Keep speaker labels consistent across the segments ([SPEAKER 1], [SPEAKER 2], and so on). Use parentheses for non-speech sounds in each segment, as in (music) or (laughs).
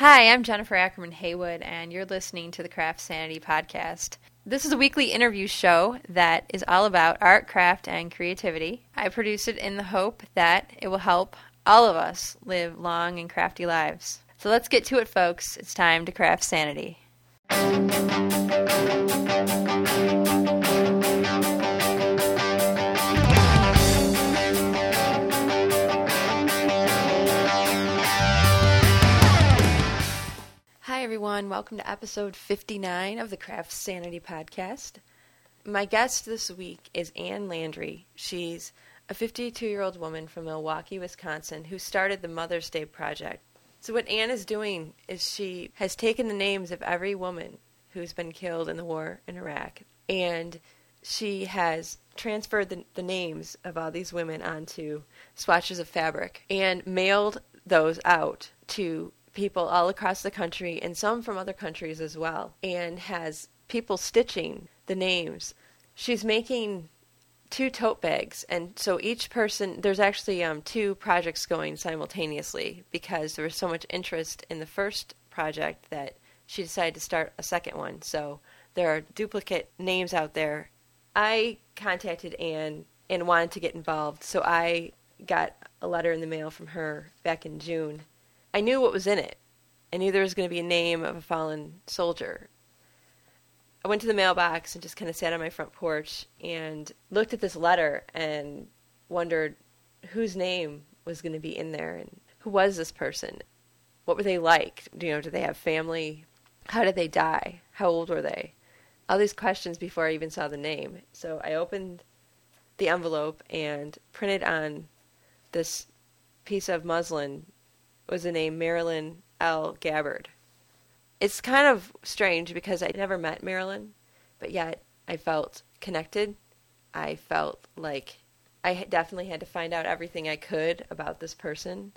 [SPEAKER 1] Hi, I'm Jennifer Ackerman Haywood, and you're listening to the Craft Sanity Podcast. This is a weekly interview show that is all about art, craft, and creativity. I produce it in the hope that it will help all of us live long and crafty lives. So let's get to it, folks. It's time to craft sanity. Everyone. Welcome to episode 59 of the Craft Sanity Podcast. My guest this week is Anne Landre. She's a 52 year old woman from Milwaukee, Wisconsin, who started the Mother's Day Project. So, what Anne is doing is she has taken the names of every woman who's been killed in the war in Iraq and she has transferred the, the names of all these women onto swatches of fabric and mailed those out to people all across the country and some from other countries as well, and has people stitching the names. She's making two tote bags, and so each person there's actually um, two projects going simultaneously because there was so much interest in the first project that she decided to start a second one. So there are duplicate names out there. I contacted Anne and wanted to get involved, so I got a letter in the mail from her back in June I knew what was in it. I knew there was going to be a name of a fallen soldier. I went to the mailbox and just kind of sat on my front porch and looked at this letter and wondered whose name was going to be in there and who was this person? What were they like? You know, did they have family? How did they die? How old were they? All these questions before I even saw the name. So I opened the envelope and printed on this piece of muslin was the name Marilyn L. Gabbard. It's kind of strange because I never met Marilyn, but yet I felt connected. I felt like I definitely had to find out everything I could about this person.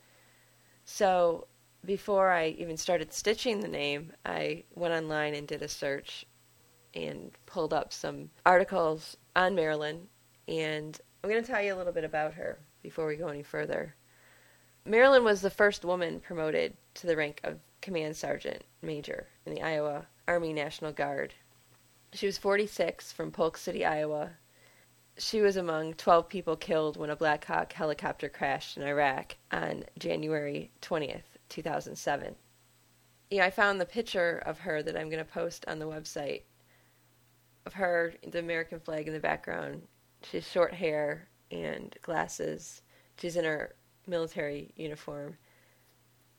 [SPEAKER 1] So before I even started stitching the name, I went online and did a search and pulled up some articles on Marilyn. And I'm going to tell you a little bit about her before we go any further. Marilyn was the first woman promoted to the rank of command sergeant major in the Iowa Army National Guard. She was 46 from Polk City, Iowa. She was among 12 people killed when a Black Hawk helicopter crashed in Iraq on January 20th, 2007. Yeah, I found the picture of her that I'm going to post on the website of her, the American flag in the background. She has short hair and glasses. She's in her military uniform.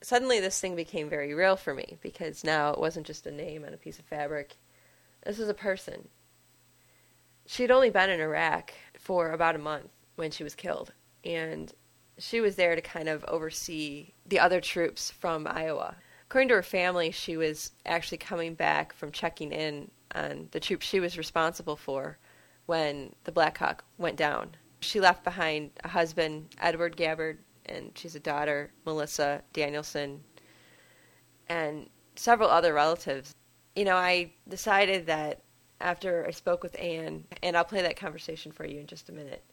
[SPEAKER 1] Suddenly, this thing became very real for me because now it wasn't just a name on a piece of fabric. This was a person. She'd only been in Iraq for about a month when she was killed, and she was there to kind of oversee the other troops from Iowa. According to her family, she was actually coming back from checking in on the troops she was responsible for when the Black Hawk went down. She left behind a husband, Edward Gabbard, and she's a daughter, Melissa Danielson, and several other relatives. You know, I decided that after I spoke with Anne, and I'll play that conversation for you in just a minute.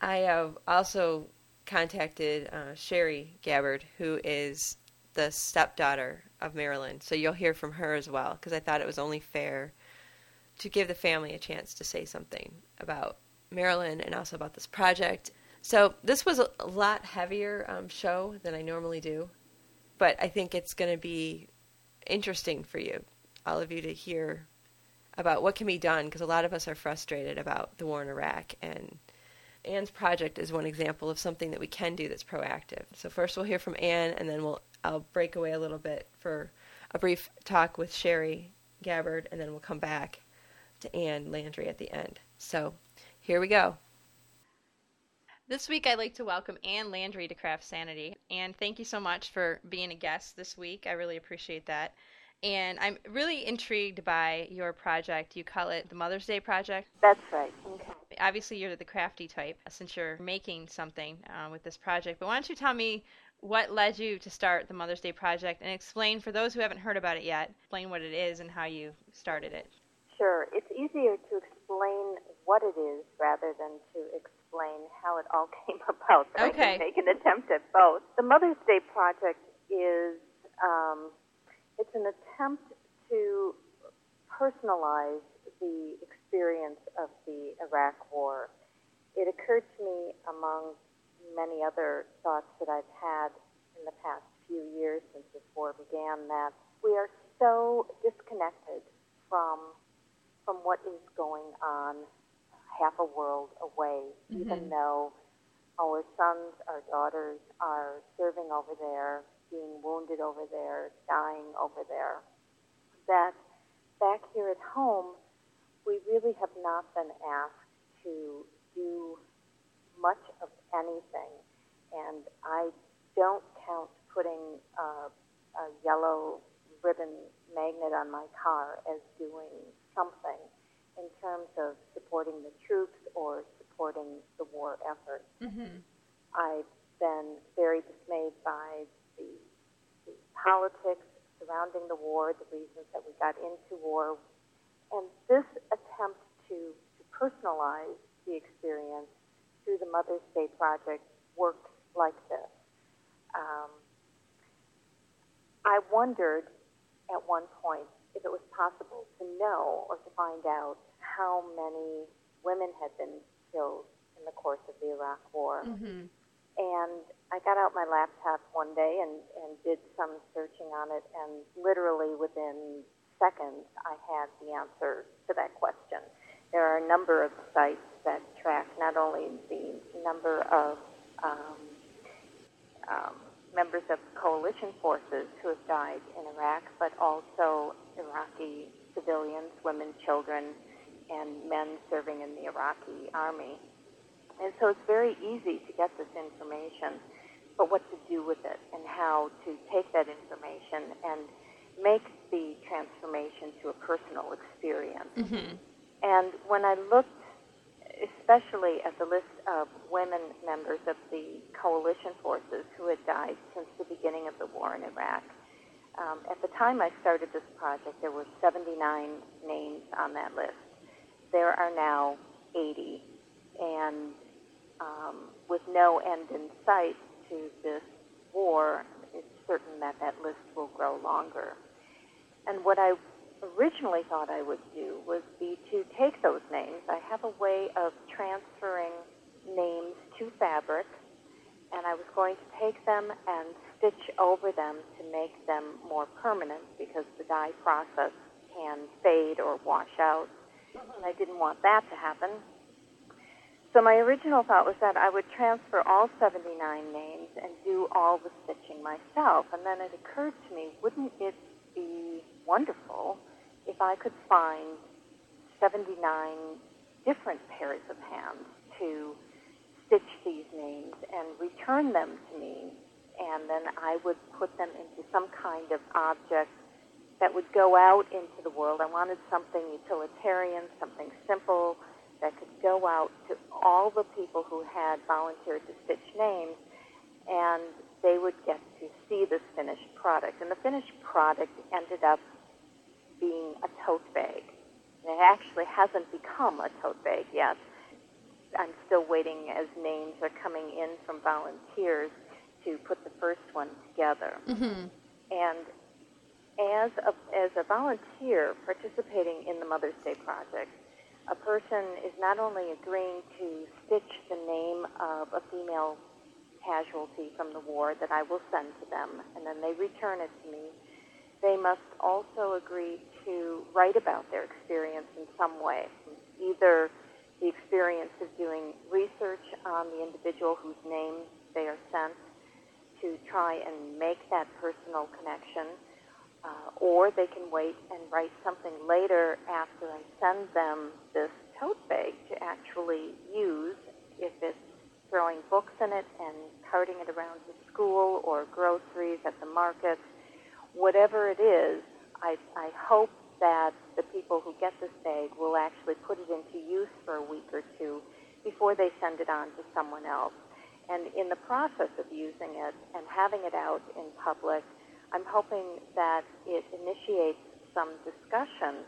[SPEAKER 1] I have also contacted uh, Sherri Gabbard, who is the stepdaughter of Marilyn. So you'll hear from her as well, because I thought it was only fair to give the family a chance to say something about Marilyn and also about this project so this was a lot heavier um, show than I normally do, but I think it's going to be interesting for you, all of you, to hear about what can be done because a lot of us are frustrated about the war in Iraq and Anne's project is one example of something that we can do that's proactive. So first we'll hear from Anne and then we'll I'll break away a little bit for a brief talk with Sherri Gabbard and then we'll come back to Anne Landre at the end. So here we go. This week, I'd like to welcome Anne Landre to Craft Sanity. Anne, thank you so much for being a guest this week. I really appreciate that. And I'm really intrigued by your project. You call it the Mother's Day Project?
[SPEAKER 2] That's right. Okay.
[SPEAKER 1] Obviously, you're the crafty type since you're making something uh, with this project. But why don't you tell me what led you to start the Mother's Day Project and explain, for those who haven't heard about it yet, explain what it is and how you started it?
[SPEAKER 2] Sure. It's easier to explain what it is rather than to explain explain how it all (laughs) came about.
[SPEAKER 1] So okay.
[SPEAKER 2] I can make an attempt at both. The Mother's Day Project is um, it's an attempt to personalize the experience of the Iraq War, it occurred to me, among many other thoughts that I've had in the past few years since this war began, that we are so disconnected from from what is going on half a world away, mm-hmm. even though our sons, our daughters are serving over there, being wounded over there, dying over there. That back here at home, we really have not been asked to do much of anything. And I don't count putting uh, a yellow ribbon magnet on my car as doing something in terms of supporting the troops or supporting the war effort. Mm-hmm. I've been very dismayed by the, the politics surrounding the war, the reasons that we got into war, and this attempt to, to personalize the experience through the Mother's Day Project works like this. Um, I wondered at one point if it was possible to know or to find out how many women had been killed in the course of the Iraq War. Mm-hmm. And I got out my laptop one day and, and did some searching on it, and literally within seconds, I had the answer to that question. There are a number of sites that track not only the number of um, um, members of coalition forces who have died in Iraq, but also Iraqi civilians, women, children, and men serving in the Iraqi army. And so it's very easy to get this information, but what to do with it and how to take that information and make the transformation to a personal experience. Mm-hmm. And when I looked especially at the list of women members of the coalition forces who had died since the beginning of the war in Iraq. Um, at the time I started this project, there were 79 names on that list. There are now 80, and um, with no end in sight to this war, it's certain that that list will grow longer. And what I originally thought I would do was be to take those names. I have a way of transferring names to fabric, and I was going to take them and stitch over them to make them more permanent because the dye process can fade or wash out, and I didn't want that to happen. So my original thought was that I would transfer all 79 names and do all the stitching myself. And then it occurred to me, wouldn't it be wonderful if I could find 79 different pairs of hands to stitch these names and return them to me, and then I would put them into some kind of object that would go out into the world. I wanted something utilitarian, something simple that could go out to all the people who had volunteered to stitch names, and they would get to see this finished product. And the finished product ended up being a tote bag. And it actually hasn't become a tote bag yet. I'm still waiting as names are coming in from volunteers to put the first one together. Mm-hmm. And as a, as a volunteer participating in the Mother's Day Project, a person is not only agreeing to stitch the name of a female casualty from the war that I will send to them, and then they return it to me, they must also agree to write about their experience in some way, either the experience of doing research on the individual whose name they are sent to try and make that personal connection, uh, or they can wait and write something later after I send them this tote bag to actually use if it's throwing books in it and carting it around to school or groceries at the market whatever it is, I, I hope that the people who get this bag will actually put it into use for a week or two before they send it on to someone else. And in the process of using it and having it out in public, I'm hoping that it initiates some discussion.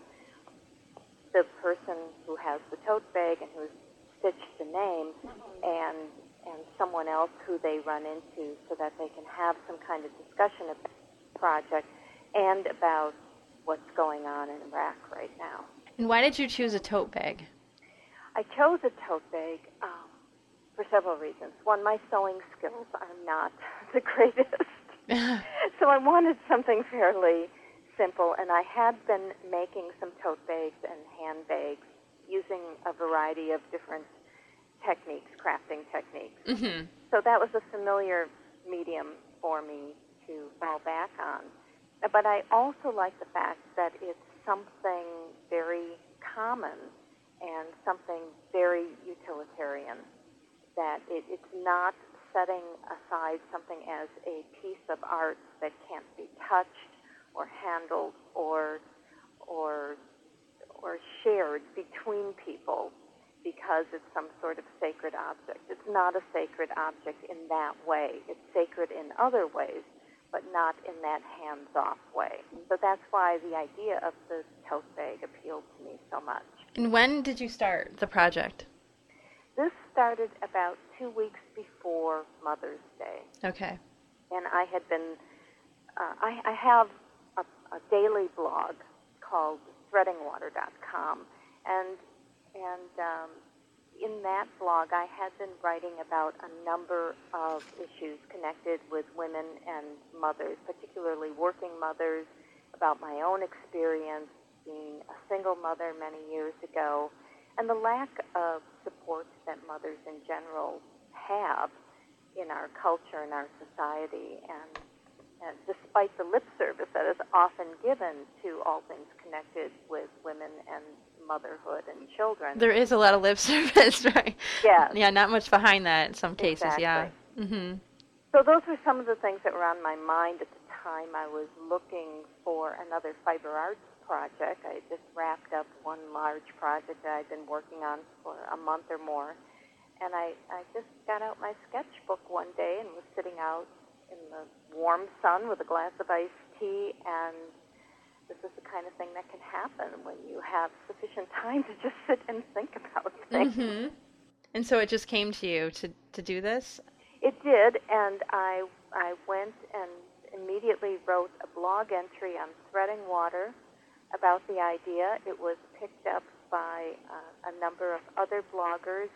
[SPEAKER 2] The person who has the tote bag and who's stitched the name and and someone else who they run into so that they can have some kind of discussion about the project and about what's going on in Iraq right now.
[SPEAKER 1] And why did you choose a tote bag?
[SPEAKER 2] I chose a tote bag um, for several reasons. One, my sewing skills are not (laughs) the greatest. (laughs) so I wanted something fairly simple, and I had been making some tote bags and handbags using a variety of different techniques, crafting techniques.
[SPEAKER 1] Mm-hmm.
[SPEAKER 2] So that was a familiar medium for me to fall back on. But I also like the fact that it's something very common and something very utilitarian. That it, it's not setting aside something as a piece of art that can't be touched or handled or or or shared between people because it's some sort of sacred object. It's not a sacred object in that way. It's sacred in other ways, but not in that hands-off way. So that's why the idea of the tote bag appealed to me so much.
[SPEAKER 1] And when did you start the project?
[SPEAKER 2] This started about two weeks before Mother's Day.
[SPEAKER 1] Okay.
[SPEAKER 2] And I had been, uh, I, I have a, a daily blog called threadingwater.com, and and um, in that blog, I had been writing about a number of issues connected with women and mothers, particularly working mothers, about my own experience being a single mother many years ago, and the lack of support that mothers in general have in our culture and our society. And, and despite the lip service that is often given to all things connected with women and motherhood and children.
[SPEAKER 1] There is a lot of lip (laughs) service, right?
[SPEAKER 2] Yeah.
[SPEAKER 1] Yeah, not much behind that in some cases.
[SPEAKER 2] Exactly.
[SPEAKER 1] Yeah. Mhm.
[SPEAKER 2] So those were some of the things that were on my mind at the time. I was looking for another fiber arts project. I just wrapped up one large project that I'd been working on for a month or more. And I, I just got out my sketchbook one day and was sitting out in the warm sun with a glass of iced tea and this is the kind of thing that can happen when you have sufficient time to just sit and think about things.
[SPEAKER 1] Mhm. And so it just came to you to to do this?
[SPEAKER 2] It did, and I I went and immediately wrote a blog entry on threading water about the idea. It was picked up by uh, a number of other bloggers,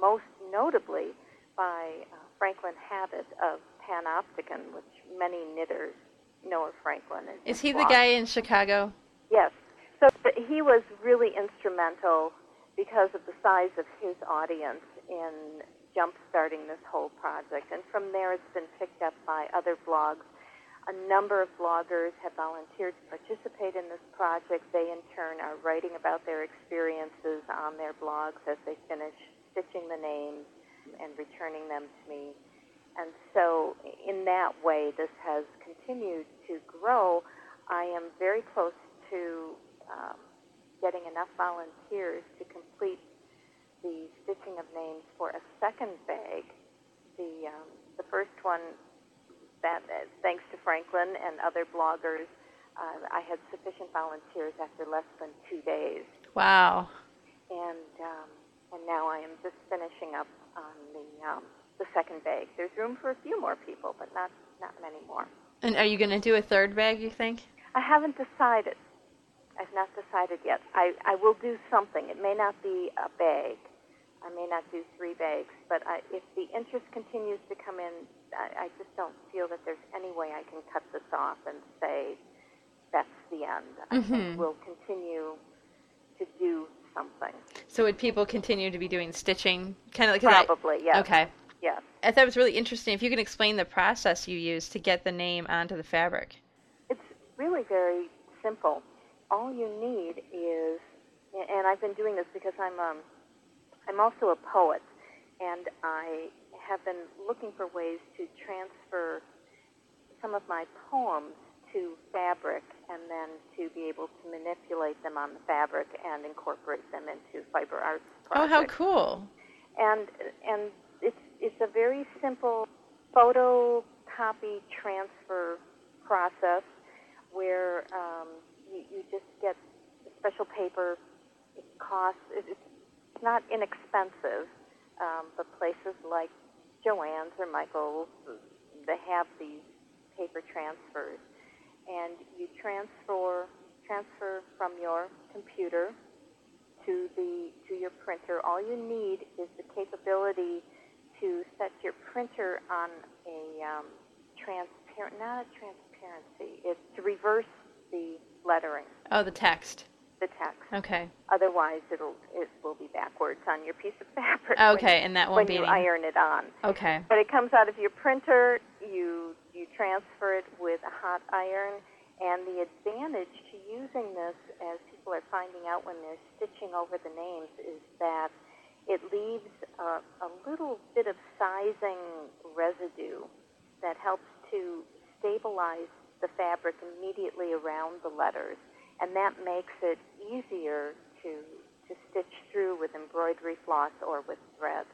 [SPEAKER 2] most notably by uh, Franklin Habit of Panopticon, which many knitters know of Franklin.
[SPEAKER 1] Is he the guy in Chicago?
[SPEAKER 2] Yes. So he was really instrumental because of the size of his audience in jump-starting this whole project. And from there, it's been picked up by other blogs. A number of bloggers have volunteered to participate in this project. They, in turn, are writing about their experiences on their blogs as they finish stitching the names and returning them to me. And so, in that way, this has continued to grow. I am very close to um, getting enough volunteers to complete the stitching of names for a second bag. The um, the first one, that uh, thanks to Franklin and other bloggers, uh, I had sufficient volunteers after less than two days,
[SPEAKER 1] Wow.
[SPEAKER 2] and um, and now I am just finishing up on the um, the second bag. There's room for a few more people, but not not many more.
[SPEAKER 1] And are you going to do a third bag, you think?
[SPEAKER 2] I haven't decided. I've not decided yet. I, I will do something. It may not be a bag. I may not do three bags, but I, if the interest continues to come in, I, I just don't feel that there's any way I can cut this off and say that's the end. I
[SPEAKER 1] Mhm.
[SPEAKER 2] think we'll continue to do something.
[SPEAKER 1] So would people continue to be doing stitching? Kind of like
[SPEAKER 2] Probably, yeah.
[SPEAKER 1] Okay.
[SPEAKER 2] Yeah.
[SPEAKER 1] I thought it was really interesting. If you can explain the process you use to get the name onto the fabric.
[SPEAKER 2] It's really very simple. All you need is, and I've been doing this because I'm um, I'm also a poet, and I have been looking for ways to transfer some of my poems to fabric, and then to be able to manipulate them on the fabric and incorporate them into fiber arts
[SPEAKER 1] Oh, how cool!
[SPEAKER 2] and and it's it's a very simple photocopy transfer process where um, you, you just get special paper. It costs it, it's not inexpensive, um, but places like Joann's or Michael's they have these paper transfers, and you transfer transfer from your computer to the to your printer. All you need is the capability to set your printer on a um, transparent, not a transparency. It's to reverse the lettering.
[SPEAKER 3] Oh, the text.
[SPEAKER 2] The text.
[SPEAKER 3] Okay.
[SPEAKER 2] Otherwise, it'll it will be backwards on your piece of fabric.
[SPEAKER 3] Okay,
[SPEAKER 2] when,
[SPEAKER 3] and that won't
[SPEAKER 2] when
[SPEAKER 3] be
[SPEAKER 2] you
[SPEAKER 3] any...
[SPEAKER 2] iron it on.
[SPEAKER 3] Okay.
[SPEAKER 2] But it comes out of your printer. You you transfer it with a hot iron, and the advantage to using this, as people are finding out when they're stitching over the names, is that it leaves a, a little bit of sizing residue that helps to stabilize the fabric immediately around the letters, and that makes it easier to to stitch through with embroidery floss or with thread.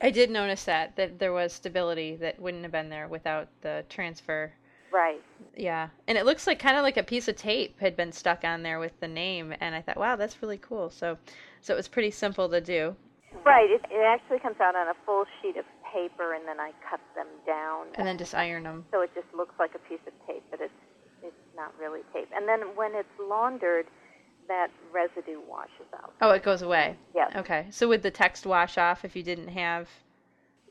[SPEAKER 3] I did notice that that there was stability that wouldn't have been there without the transfer.
[SPEAKER 2] Right.
[SPEAKER 3] Yeah, and it looks like kind of like a piece of tape had been stuck on there with the name, and I thought, wow, that's really cool. So, so it was pretty simple to do.
[SPEAKER 2] Right. It, it actually comes out on a full sheet of paper, and then I cut them down.
[SPEAKER 3] And then just iron them.
[SPEAKER 2] So it just looks like a piece of tape, but it's it's not really tape. And then when it's laundered, that residue washes out.
[SPEAKER 3] Oh, it goes away.
[SPEAKER 2] Yes.
[SPEAKER 3] Okay. So would the text wash off if you didn't have?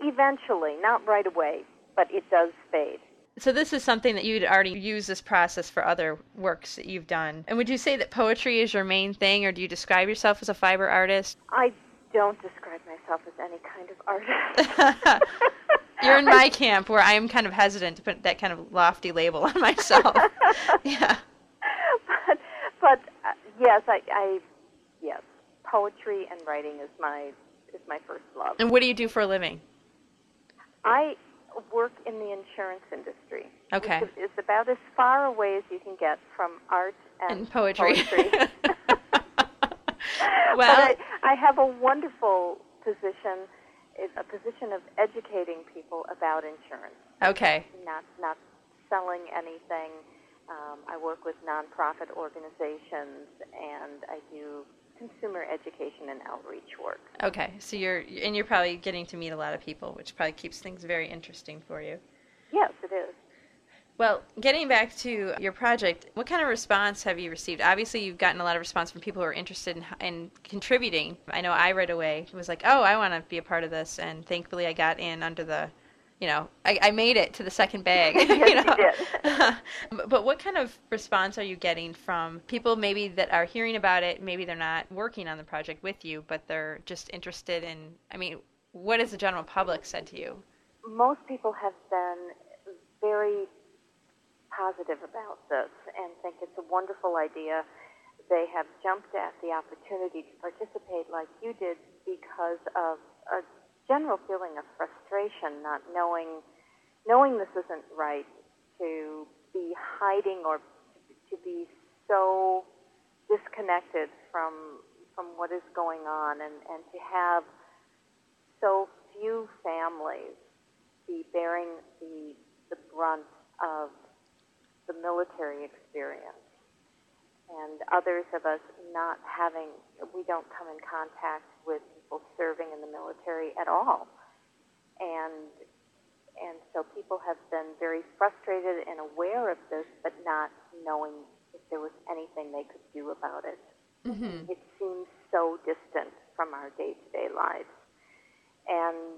[SPEAKER 2] Eventually, not right away, but it does fade.
[SPEAKER 3] So this is something that you'd already use this process for other works that you've done. And would you say that poetry is your main thing, or do you describe yourself as a fiber artist?
[SPEAKER 2] I don't describe myself as any kind of artist. (laughs)
[SPEAKER 3] You're in (laughs) my camp where I'm kind of hesitant to put that kind of lofty label on (laughs) myself. yeah.
[SPEAKER 2] But, but uh, yes, I, I yes, poetry and writing is my is my first love.
[SPEAKER 3] And what do you do for a living?
[SPEAKER 2] I work in the insurance industry.
[SPEAKER 3] Okay.
[SPEAKER 2] It's, about as far away as you can get from art and,
[SPEAKER 3] And poetry.
[SPEAKER 2] poetry. (laughs) (laughs)
[SPEAKER 3] well,
[SPEAKER 2] I, I have a wonderful position. It's a position of educating people about insurance,
[SPEAKER 3] okay.
[SPEAKER 2] not not selling anything. Um, I work with nonprofit organizations, and I do consumer education and outreach work.
[SPEAKER 3] Okay. So you're and you're probably getting to meet a lot of people, which probably keeps things very interesting for you.
[SPEAKER 2] Yes, it is.
[SPEAKER 3] Well, getting back to your project, what kind of response have you received? Obviously, you've gotten a lot of response from people who are interested in, in contributing. I know I right away was like, "Oh, I want to be a part of this," and thankfully, I got in under the, you know, I, I made it to the second bag. (laughs) (laughs)
[SPEAKER 2] Yes,
[SPEAKER 3] you
[SPEAKER 2] you
[SPEAKER 3] know?
[SPEAKER 2] did.
[SPEAKER 3] But- (laughs) but what kind of response are you getting from people maybe that are hearing about it? Maybe they're not working on the project with you, but they're just interested in. I mean, what has the general public said to you?
[SPEAKER 2] most people have been very positive about this and think it's a wonderful idea. They have jumped at the opportunity to participate like you did because of a general feeling of frustration, not knowing knowing this isn't right, to be hiding or to be so disconnected from from what is going on and, and to have so few families be bearing the the brunt of the military experience. And others of us not having we don't come in contact with people serving in the military at all. And and so people have been very frustrated and aware of this but not knowing if there was anything they could do about it.
[SPEAKER 3] Mm-hmm.
[SPEAKER 2] it seems so distant from our day-to-day lives. And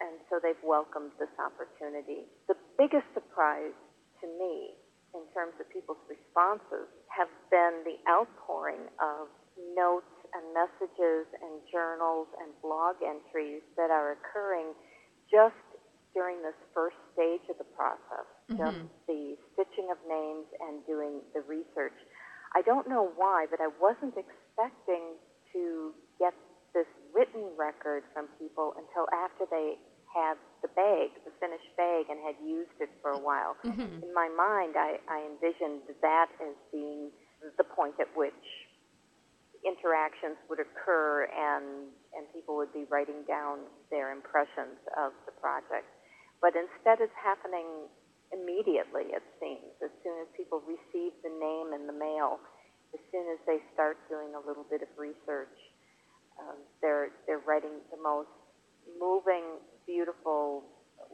[SPEAKER 2] and so they've welcomed this opportunity. The biggest surprise to me in terms of people's responses have been the outpouring of notes and messages and journals and blog entries that are occurring just during this first stage of the process, mm-hmm. just the stitching of names and doing the research. I don't know why, but I wasn't expecting to get this written record from people until after they had the bag, the finished bag, and had used it for a while. Mm-hmm. In my mind, I, I envisioned that as being the point at which interactions would occur and, and people would be writing down their impressions of the project. But instead, it's happening immediately, it seems, as soon as people receive the name in the mail, as soon as they start doing a little bit of research, um, they're, they're writing the most moving, beautiful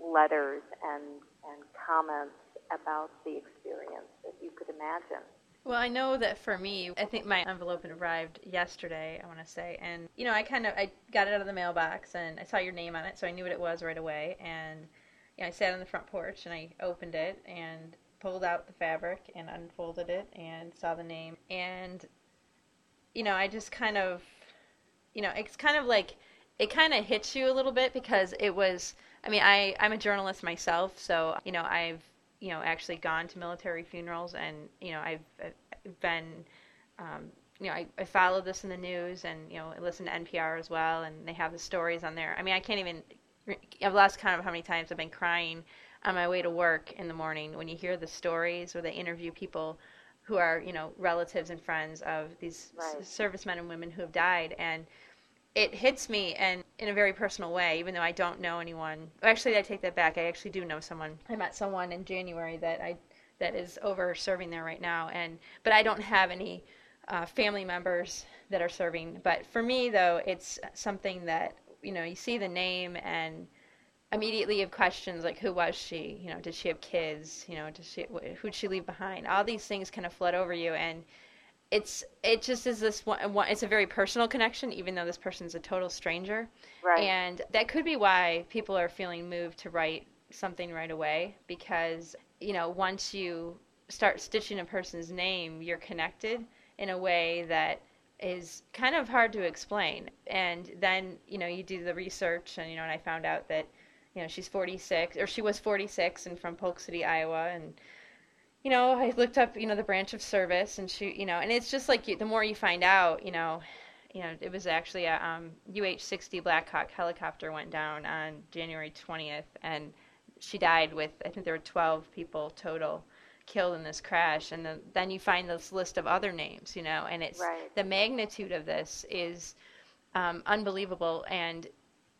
[SPEAKER 2] letters and, and comments about the experience that you could imagine.
[SPEAKER 3] Well, I know that for me, I think my envelope arrived yesterday, I want to say. And, you know, I kind of, I got it out of the mailbox and I saw your name on it, so I knew what it was right away. And, you know, I sat on the front porch and I opened it and pulled out the fabric and unfolded it and saw the name. And, you know, I just kind of, you know, it's kind of like, it kind of hits you a little bit because it was, I mean, I, I'm a journalist myself, so, you know, I've, you know, actually gone to military funerals, and you know, I've, I've been, um, you know, I, I followed this in the news, and you know, I listen to NPR as well, and they have the stories on there. I mean, I can't even. I've lost count of how many times I've been crying on my way to work in the morning when you hear the stories or they interview people who are, you know, relatives and friends of these right. servicemen and women who have died, and it hits me and in a very personal way even though i don't know anyone. Actually i take that back. I actually do know someone. I met someone in january that i that is over serving there right now and but i don't have any uh, family members that are serving. But for me though it's something that you know you see the name and immediately you have questions like who was she? You know did she have kids? You know did she who'd she leave behind? All these things kind of flood over you and it's it just is this one, one, it's a very personal connection even though this person's a total stranger.
[SPEAKER 2] Right.
[SPEAKER 3] And that could be why people are feeling moved to write something right away because you know once you start stitching a person's name you're connected in a way that is kind of hard to explain. And then you know you do the research and you know and i found out that you know she's 46 or she was 46 and from polk city iowa and you know, I looked up, you know, the branch of service and she, you know, and it's just like you, the more you find out, you know, you know, it was actually a um, UH-60 Black Hawk helicopter went down on January 20th, and she died with, I think there were 12 people total killed in this crash, and the, then you find this list of other names, you know, and it's
[SPEAKER 2] right.
[SPEAKER 3] the magnitude of this is um, unbelievable, and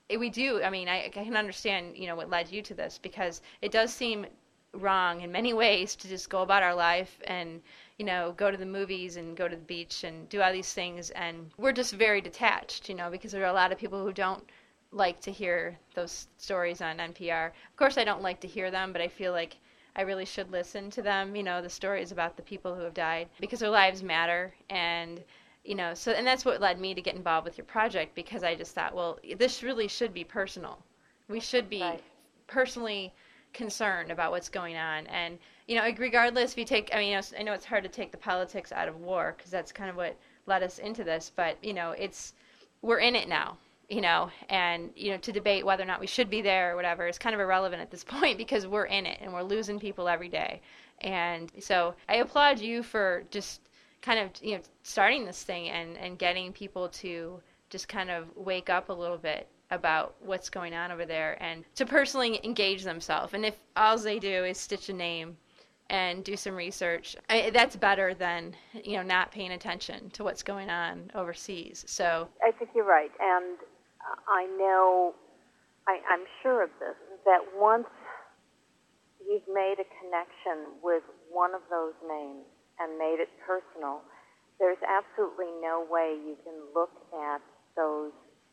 [SPEAKER 3] it, we do. I mean, I, I can understand, you know, what led you to this because it does seem wrong in many (laughs) ways to just go about our life and you know go to the movies and go to the beach and do all these things and we're just very detached you know because there are a lot of people who don't like to hear those stories on NPR. Of course I don't like to hear them, but I feel like I really should listen to them, you know, the stories about the people who have died because their lives matter and you know, so and that's what led me to get involved with your project because I just thought, well, this really should be personal. We should be
[SPEAKER 2] right.
[SPEAKER 3] personally concerned about what's going on. And you know, regardless if you take, I mean, I know it's hard to take the politics out of war because that's kind of what led us into this. But you know, it's we're in it now. You know, and you know, to debate whether or not we should be there or whatever is kind of irrelevant at this (laughs) point because we're in it and we're losing people every day. And so I applaud you for just kind of you know starting this thing and and getting people to just kind of wake up a little bit about what's going on over there and to personally engage themselves. And if all they do is stitch a name and do some research, I, that's better than you know not paying attention to what's going on overseas. So
[SPEAKER 2] I think you're right, and I know, I, I'm sure of this that once you've made a connection with one of those names and made it personal, there's absolutely no way you can look at those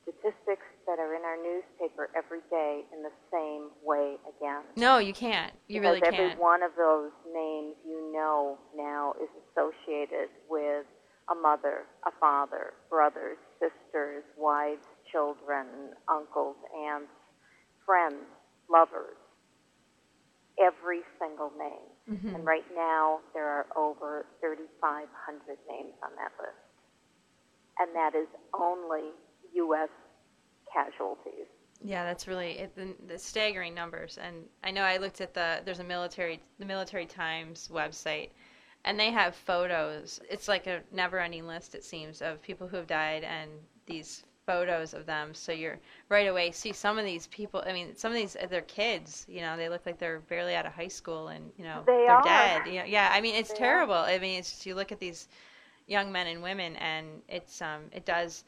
[SPEAKER 2] statistics that are in our newspaper every day in the same way again.
[SPEAKER 3] No, you can't. You
[SPEAKER 2] because
[SPEAKER 3] really can't.
[SPEAKER 2] Every one of those names you know now is associated with a mother, a father, brothers, sisters, wives, children, uncles, aunts, friends, lovers. Every single name.
[SPEAKER 3] Mm-hmm.
[SPEAKER 2] And right now there are over 3,500 names on that list. And that is only U.S. casualties.
[SPEAKER 3] Yeah, that's really it, the, the, staggering numbers. And I know I looked at the there's a military the Military Times website, and they have photos. It's like a never-ending list it seems of people who have died and these photos of them. So you're right away see some of these people. I mean, some of these they're kids. You know, they look like they're barely out of high school, and you know
[SPEAKER 2] they
[SPEAKER 3] are dead. You know, yeah. I mean, it's
[SPEAKER 2] they
[SPEAKER 3] terrible.
[SPEAKER 2] Are.
[SPEAKER 3] I mean, it's just, you look at these young men and women, and it's um it does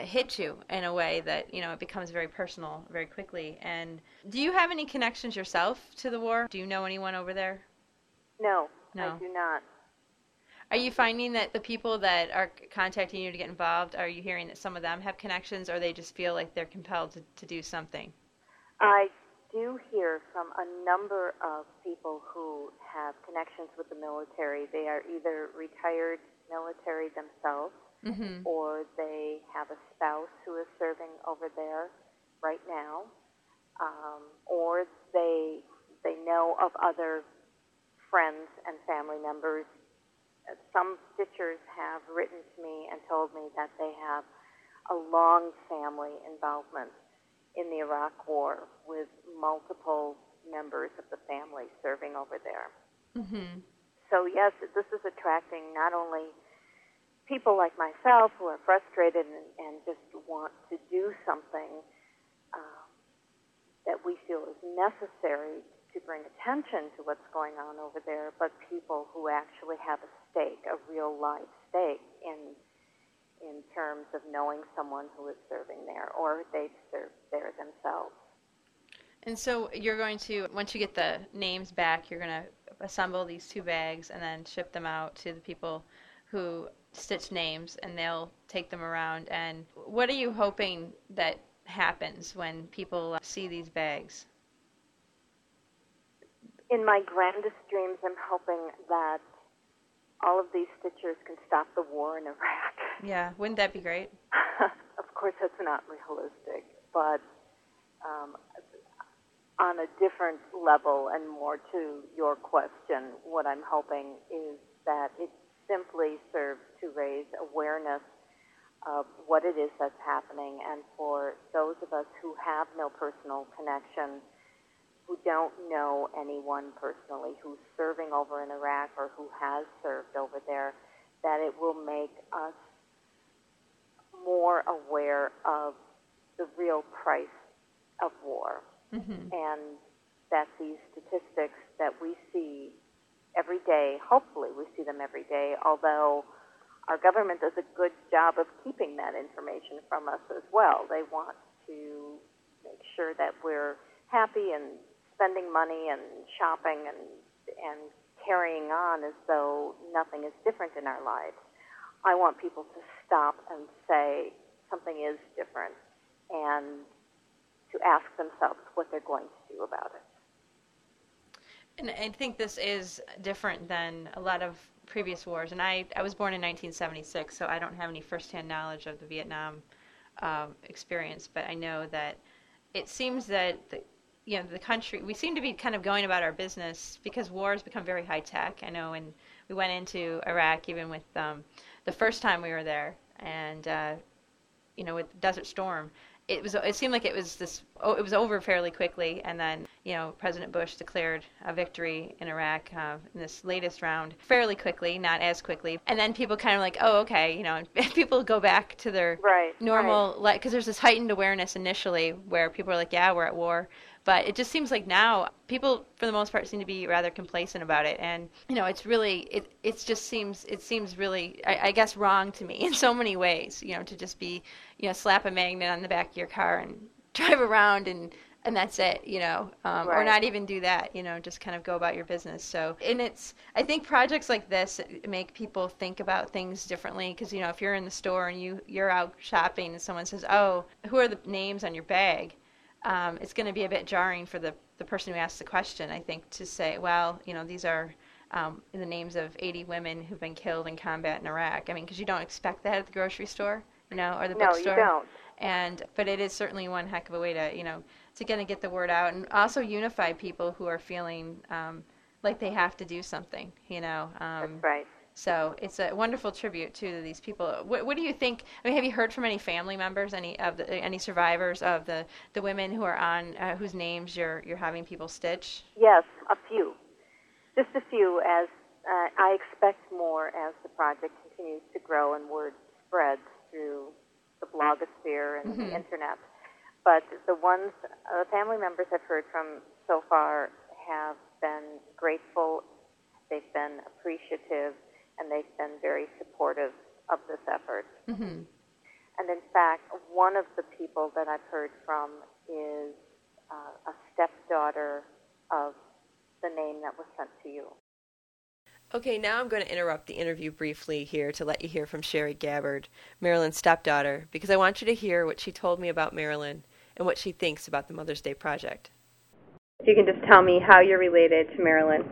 [SPEAKER 3] hit you in a way that you know it becomes very personal very quickly. And do you have any connections yourself to the war? Do you know anyone over there?
[SPEAKER 2] No,
[SPEAKER 3] no.
[SPEAKER 2] I do not.
[SPEAKER 3] Are you finding that the people that are contacting you to get involved, are you hearing that some of them have connections, or they just feel like they're compelled to, to do something?
[SPEAKER 2] I do hear from a number of people who have connections with the military. They are either retired military themselves mm-hmm. or they have a spouse who is serving over there right now, um, or they they know of other friends and family members. Some stitchers have written to me and told me that they have a long family involvement in the Iraq War with multiple members of the family serving over there. Mm-hmm. So, yes, this is attracting not only people like myself who are frustrated and, and just want to do something uh, that we feel is necessary to bring attention to what's going on over there, but people who actually have a stake, a real life stake in in terms of knowing someone who is serving there or they've served there themselves.
[SPEAKER 3] And so you're going to once you get the names back, you're going to assemble these two bags and then ship them out to the people who stitch names and they'll take them around and what are you hoping that happens when people see these bags?
[SPEAKER 2] In my grandest dreams, I'm hoping that all of these stitchers can stop the war in Iraq. (laughs)
[SPEAKER 3] Yeah, wouldn't that be great?
[SPEAKER 2] of course, that's not realistic, but um, on a different level and more to your question, what I'm hoping is that it simply serves to raise awareness of what it is that's happening, and for those of us who have no personal connection, who don't know anyone personally who's serving over in Iraq or who has served over there, that it will make us more aware of the real price of war, mm-hmm. and that these statistics that we see every day, hopefully we see them every day, although our government does a good job of keeping that information from us as well. They want to make sure that we're happy and spending money and shopping and and carrying on as though nothing is different in our lives. I want people to stop and say something is different and to ask themselves what they're going to do about it.
[SPEAKER 3] And I think this is different than a lot of previous wars. And I, I was born in 1976, so I don't have any firsthand knowledge of the Vietnam um, experience, but I know that it seems that the, you know the country we seem to be kind of going about our business because war has become very high tech. I know when we went into Iraq, even with um, the first time we were there, and uh, you know with Desert Storm, it was it seemed like it was this oh, it was over fairly quickly and then you know President Bush declared a victory in Iraq uh, in this latest round fairly quickly not as quickly and then people kind of like oh okay you know (laughs) people go back to their
[SPEAKER 2] right,
[SPEAKER 3] normal right. because there's this heightened awareness initially where people are like yeah we're at war but it just seems like now people, for the most part, seem to be rather complacent about it, and you know, it's really it it just seems it seems really I, I guess wrong to me (laughs) in so many ways. You know, to just be you know slap a magnet on the back of your car and (laughs) drive around and and that's it, you know, um, right. or not even do that, you know, just kind of go about your business. So, and it's, I think projects like this make people think about things differently because, you know, if you're in the store and you, you're out shopping and someone says, oh, who are the names on your bag? um, it's going to be a bit jarring for the, the person who asked the question, I think, to say, well, you know, these are um, the names of 80 women who've been killed in combat in Iraq. I mean, because you don't expect that at the grocery store, you know, or the
[SPEAKER 2] no,
[SPEAKER 3] bookstore.
[SPEAKER 2] No, you don't.
[SPEAKER 3] And but it is certainly one heck of a way to, you know, to kind of get the word out and also unify people who are feeling um, like they have to do something, you know.
[SPEAKER 2] Um, That's right.
[SPEAKER 3] So it's a wonderful tribute to these people. What, what, do you think? I mean, have you heard from any family members, any of the, any survivors of the, the women who are on uh, whose names you're you're having people stitch?
[SPEAKER 2] Yes, a few, just a few. As uh, I expect more as the project continues to grow and word spreads through the blogosphere and mm-hmm. the internet. But the ones, uh, the family members I've heard from so far have been grateful. They've been appreciative and they've been very supportive of this effort. Mm-hmm. And in fact, one of the people that I've heard from is uh, a stepdaughter of the name that was sent to you.
[SPEAKER 1] Okay, now I'm going to interrupt the interview briefly here to let you hear from Sherri Gabbard, Marilyn's stepdaughter, because I want you to hear what she told me about Marilyn and what she thinks about the Mother's Day project.
[SPEAKER 4] If you can just tell me how you're related to Marilyn.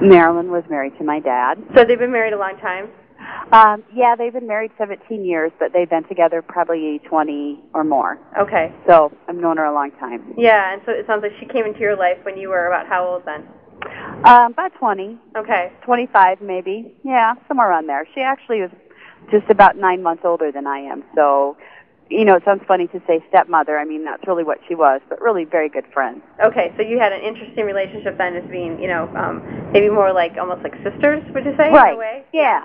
[SPEAKER 5] Marilyn was married to my dad.
[SPEAKER 4] So they've been married a long time?
[SPEAKER 5] Um, yeah, they've been married 17 years, but they've been together probably 20 or more.
[SPEAKER 4] Okay.
[SPEAKER 5] So I've known her a long time.
[SPEAKER 4] Yeah, and so it sounds like she came into your life when you were about how old then?
[SPEAKER 5] Um, about 20.
[SPEAKER 4] Okay.
[SPEAKER 5] 25 maybe. Yeah, somewhere around there. She actually was just about nine months older than I am. So, you know, it sounds funny to say stepmother. I mean, that's really what she was, but really very good friends.
[SPEAKER 4] Okay, so you had an interesting relationship then as being, you know, um, maybe more like almost like sisters, would you say,
[SPEAKER 5] right.
[SPEAKER 4] in a way?
[SPEAKER 5] Yeah.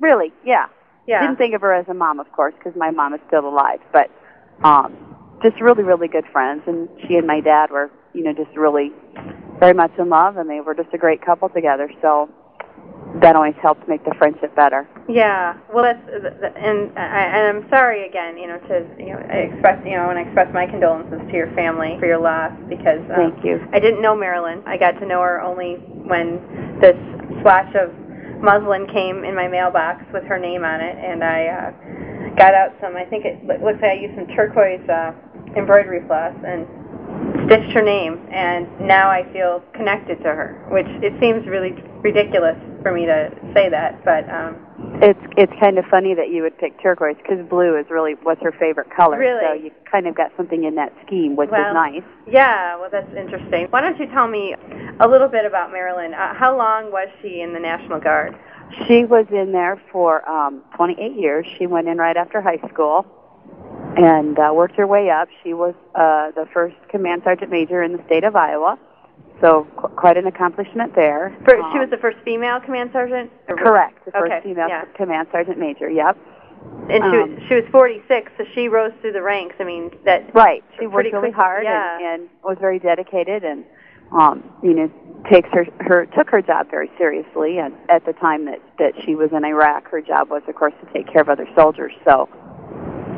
[SPEAKER 5] Really, yeah.
[SPEAKER 4] Yeah.
[SPEAKER 5] Didn't think of her as a mom, of course, because my mom is still alive, but um, just really, really good friends. And she and my dad were, you know, just really very much in love, and they were just a great couple together. So that always helps make the friendship better.
[SPEAKER 4] Yeah. Well, that's and I, and I'm sorry again, you know, to you know express you know and express my condolences to your family for your loss because um,
[SPEAKER 5] Thank you.
[SPEAKER 4] I didn't know Marilyn. I got to know her only when this swatch of muslin came in my mailbox with her name on it, and I uh, got out some. I think it looks like I used some turquoise uh, embroidery floss and stitched her name, and now I feel connected to her. Which it seems really ridiculous for me to say that, but um,
[SPEAKER 5] it's it's kind of funny that you would pick turquoise because blue is really what's her favorite color.
[SPEAKER 4] Really?
[SPEAKER 5] So you kind of got something in that scheme, which
[SPEAKER 4] well,
[SPEAKER 5] is nice.
[SPEAKER 4] Yeah, well, that's interesting. Why don't you tell me a little bit about Marilyn? Uh, how long was she in the National Guard?
[SPEAKER 5] She was in there for um, 28 years. She went in right after high school and uh, worked her way up. She was uh, the first command sergeant major in the state of Iowa, so qu- quite an accomplishment there.
[SPEAKER 4] For,
[SPEAKER 5] um,
[SPEAKER 4] she was the first female command sergeant.
[SPEAKER 5] Correct, the first
[SPEAKER 4] Okay,
[SPEAKER 5] female
[SPEAKER 4] yeah.
[SPEAKER 5] command sergeant major. Yep.
[SPEAKER 4] and she was
[SPEAKER 5] um,
[SPEAKER 4] she was 46, so she rose through the ranks. I mean, that
[SPEAKER 5] Right. She worked really
[SPEAKER 4] quick,
[SPEAKER 5] hard
[SPEAKER 4] yeah.
[SPEAKER 5] and, and was very dedicated and um, you know, takes her her took her job very seriously and at the time that, that she was in Iraq her job was of course to take care of other soldiers. So,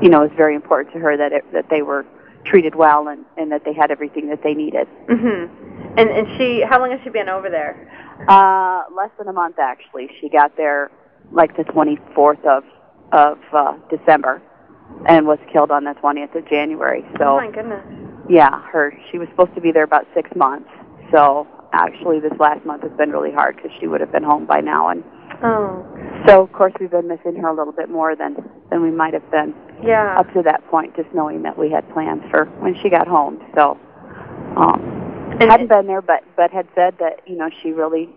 [SPEAKER 5] you know, it was very important to her that it, that they were treated well and, and that they had everything that they needed.
[SPEAKER 4] Mhm. And and she, how long has she been over there?
[SPEAKER 5] Uh, less than a month actually. She got there like the 24th of of uh, December and was killed on the 20th of January. So
[SPEAKER 4] oh my goodness.
[SPEAKER 5] Yeah, her. She was supposed to be there about six months. So actually, this last month has been really hard because she would have been home by now. And
[SPEAKER 4] Oh.
[SPEAKER 5] so, of course, we've been missing her a little bit more than than we might have been
[SPEAKER 4] Yeah.
[SPEAKER 5] up to that point. Just knowing that we had plans for when she got home. So, um,
[SPEAKER 4] And-
[SPEAKER 5] hadn't been there, but but had said that you know she really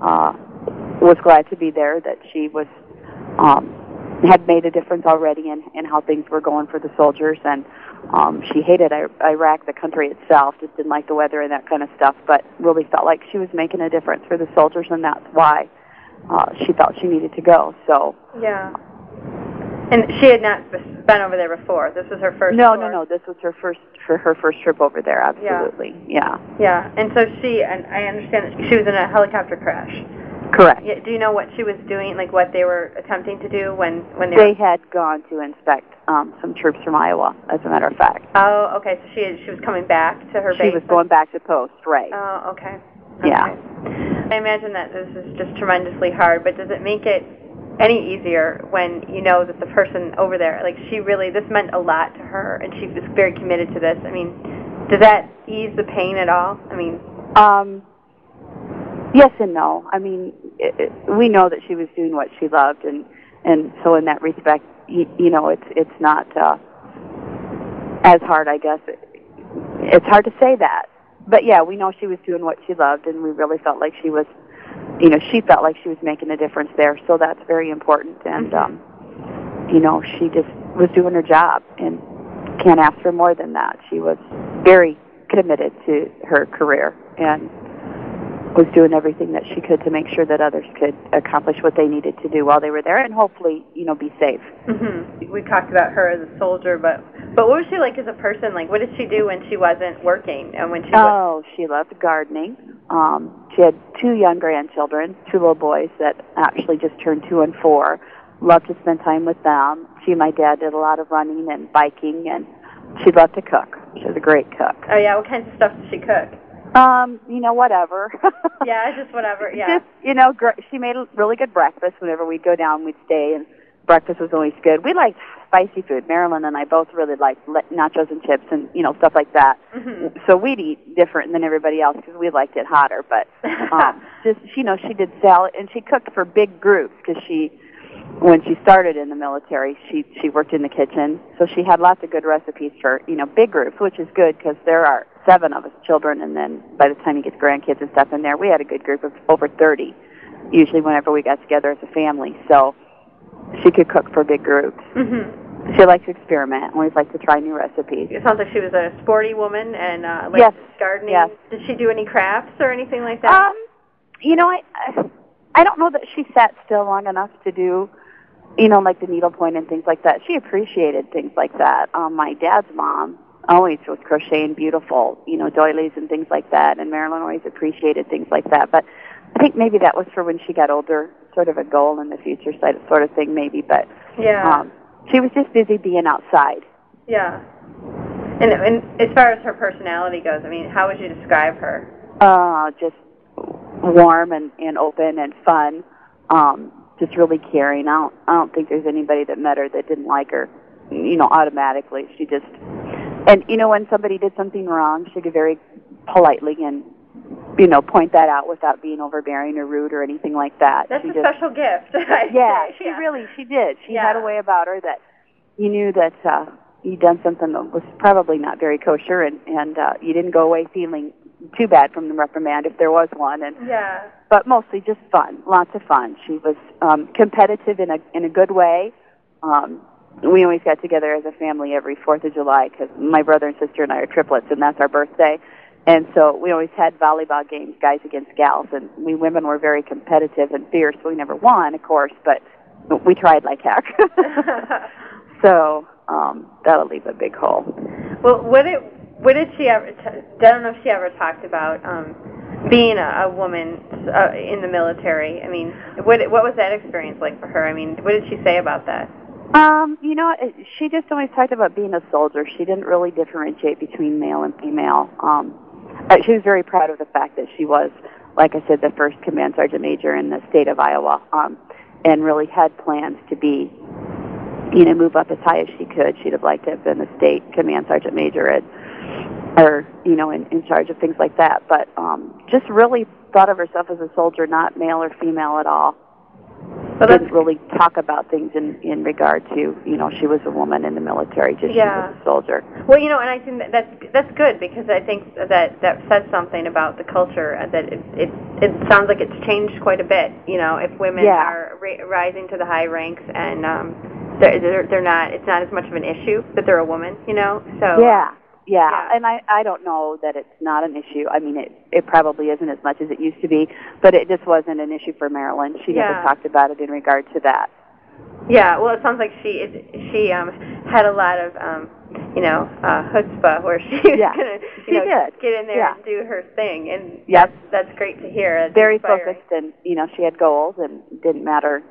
[SPEAKER 5] uh, was glad to be there. That she was um, had made a difference already in in how things were going for the soldiers, and um, she hated I- Iraq, the country itself, just didn't like the weather and that kind of stuff. But really felt like she was making a difference for the soldiers, and that's why uh, she felt she needed to go. So.
[SPEAKER 4] Yeah. And she had not been over there before. This was her first.
[SPEAKER 5] No,
[SPEAKER 4] tour.
[SPEAKER 5] no, no. This was her first for her first trip over there. Absolutely, yeah,
[SPEAKER 4] Yeah, and so she, and I understand that she was in a helicopter crash.
[SPEAKER 5] correct.
[SPEAKER 4] Yeah, do you know what she was doing, like what they were attempting to do when when they,
[SPEAKER 5] They
[SPEAKER 4] were?
[SPEAKER 5] had gone to inspect um, some troops from Iowa, as a matter of fact.
[SPEAKER 4] Oh, okay. So she she was coming back to her base.
[SPEAKER 5] She
[SPEAKER 4] base.
[SPEAKER 5] was going back to post, right?
[SPEAKER 4] Oh, okay.
[SPEAKER 5] Yeah.
[SPEAKER 4] Okay. I imagine that this is just tremendously hard, but does it make it any easier when you know that the person over there, like she really, this meant a lot to her, and she was very committed to this. I mean, does that ease the pain at all? I mean,
[SPEAKER 5] Um, yes and no. I mean, it, it, we know that she was doing what she loved, and and so in that respect, you, you know, it's it's not uh, as hard, I guess. It's hard to say that, but yeah, we know she was doing what she loved, and we really felt like she was, you know, she felt like she was making a difference there. So that's very important, and um, you know, she just was doing her job, and can't ask for more than that. She was very committed to her career and was doing everything that she could to make sure that others could accomplish what they needed to do while they were there and hopefully, you know, be safe.
[SPEAKER 4] hmm we talked about her as a soldier, but but what was she like as a person? Like, what did she do when she wasn't working and when she was?
[SPEAKER 5] Oh, she loved gardening. Um, she had two young grandchildren, two little boys that actually just turned two and four. Loved to spend time with them. She and my dad did a lot of running and biking, and she loved to cook. She was a great cook.
[SPEAKER 4] Oh yeah, what kinds of stuff did she cook?
[SPEAKER 5] Um, you know, whatever.
[SPEAKER 4] Yeah, just whatever. (laughs) Yeah.
[SPEAKER 5] Just you know, gr- she made a really good breakfast. Whenever we'd go down, we'd stay and breakfast was always good. We liked spicy food. Marilyn and I both really liked nachos and chips and you know stuff like that. Mm-hmm. So we'd eat different than everybody else because we liked it hotter. But um, (laughs) just you know, she did salad and she cooked for big groups because she when she started in the military, she she worked in the kitchen, so she had lots of good recipes for you know big groups, which is good because there are seven of us children, and then by the time you get the grandkids and stuff in there, we had a good group of over thirty. Usually, whenever we got together as a family, so she could cook for big groups. Mm-hmm. She liked to experiment, always liked to try new recipes.
[SPEAKER 4] It sounds like she was a sporty woman and uh, liked
[SPEAKER 5] yes.
[SPEAKER 4] gardening.
[SPEAKER 5] Yes.
[SPEAKER 4] Did she do any crafts or anything like that?
[SPEAKER 5] Um, you know, I I don't know that she sat still long enough to do you know, like the needlepoint and things like that. She appreciated things like that. Um, my dad's mom always was crocheting beautiful, you know, doilies and things like that, and Marilyn always appreciated things like that. But I think maybe that was for when she got older, sort of a goal in the future sort of thing, maybe. But
[SPEAKER 4] yeah,
[SPEAKER 5] um, she was just busy being outside.
[SPEAKER 4] Yeah. And, and as far as her personality goes, I mean, how would you describe her?
[SPEAKER 5] Uh, just warm and, and open and fun. Um, just really caring. I don't I don't think there's anybody that met her that didn't like her. You know, automatically. She just and you know when somebody did something wrong, she could very politely and you know point that out without being overbearing or rude or anything like that.
[SPEAKER 4] That's
[SPEAKER 5] she
[SPEAKER 4] a
[SPEAKER 5] just,
[SPEAKER 4] special gift. (laughs)
[SPEAKER 5] yeah, she
[SPEAKER 4] yeah.
[SPEAKER 5] really she did. She
[SPEAKER 4] yeah.
[SPEAKER 5] had a way about her that you knew that uh you'd done something that was probably not very kosher and and uh you didn't go away feeling too bad from the reprimand if there was one and
[SPEAKER 4] yeah
[SPEAKER 5] but mostly just fun lots of fun she was um competitive in a in a good way um we always got together as a family every fourth of july because my brother and sister and i are triplets and that's our birthday and so we always had volleyball games guys against gals and we women were very competitive and fierce we never won of course but we tried like heck (laughs) so um that'll leave a big hole
[SPEAKER 4] well what did what did she ever? T- I don't know if she ever talked about um, being a, a woman uh, in the military. I mean, what what was that experience like for her? I mean, what did she say about that?
[SPEAKER 5] Um, you know, she just always talked about being a soldier. She didn't really differentiate between male and female. Um, uh, she was very proud of the fact that she was, like I said, the first command sergeant major in the state of Iowa, um, and really had plans to be, you know, move up as high as she could. She'd have liked to have been the state command sergeant major at or you know in, in charge of things like that but um just really thought of herself as a soldier not male or female at all didn't really talk about things in in regard to you know she was a woman in the military just
[SPEAKER 4] yeah.
[SPEAKER 5] she was a soldier
[SPEAKER 4] well you know and i think that that's that's good because i think that that says something about the culture uh, that it it it sounds like it's changed quite a bit you know if women
[SPEAKER 5] yeah.
[SPEAKER 4] are ra- rising to the high ranks and um they're, they're they're not it's not as much of an issue that they're a woman you know so
[SPEAKER 5] yeah yeah,
[SPEAKER 4] Yeah.
[SPEAKER 5] and I I don't know that it's not an issue. I mean, it it probably isn't as much as it used to be, but it just wasn't an issue for Marilyn. She
[SPEAKER 4] Yeah.
[SPEAKER 5] never talked about it in regard to that.
[SPEAKER 4] Yeah, well, it sounds like she is, she um had a lot of um you know uh chutzpah where she was
[SPEAKER 5] Yeah,
[SPEAKER 4] gonna you
[SPEAKER 5] she
[SPEAKER 4] know
[SPEAKER 5] did.
[SPEAKER 4] get in there
[SPEAKER 5] Yeah.
[SPEAKER 4] and do her thing, and
[SPEAKER 5] Yep.
[SPEAKER 4] that's that's great to hear. It's
[SPEAKER 5] Very
[SPEAKER 4] inspiring.
[SPEAKER 5] focused, and you know, she had goals, and didn't matter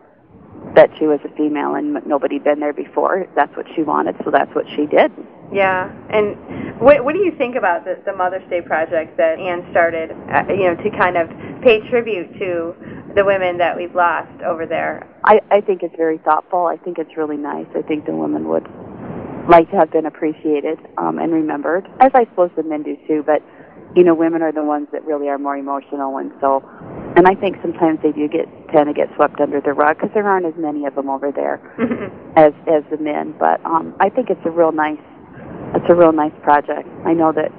[SPEAKER 5] that she was a female and nobody'd been there before. That's what she wanted, so that's what she did.
[SPEAKER 4] Yeah, and what what do you think about the the Mother's Day project that Anne started? Uh, you know, to kind of pay tribute to the women that we've lost over there.
[SPEAKER 5] I, I think it's very thoughtful. I think it's really nice. I think the women would like to have been appreciated um, and remembered, as I suppose the men do too. But you know, women are the ones that really are more emotional, and so, and I think sometimes they do get tend to get swept under the rug because there aren't as many of them over there (laughs) as as the men. But um, I think it's a real nice, it's a real nice project. I know that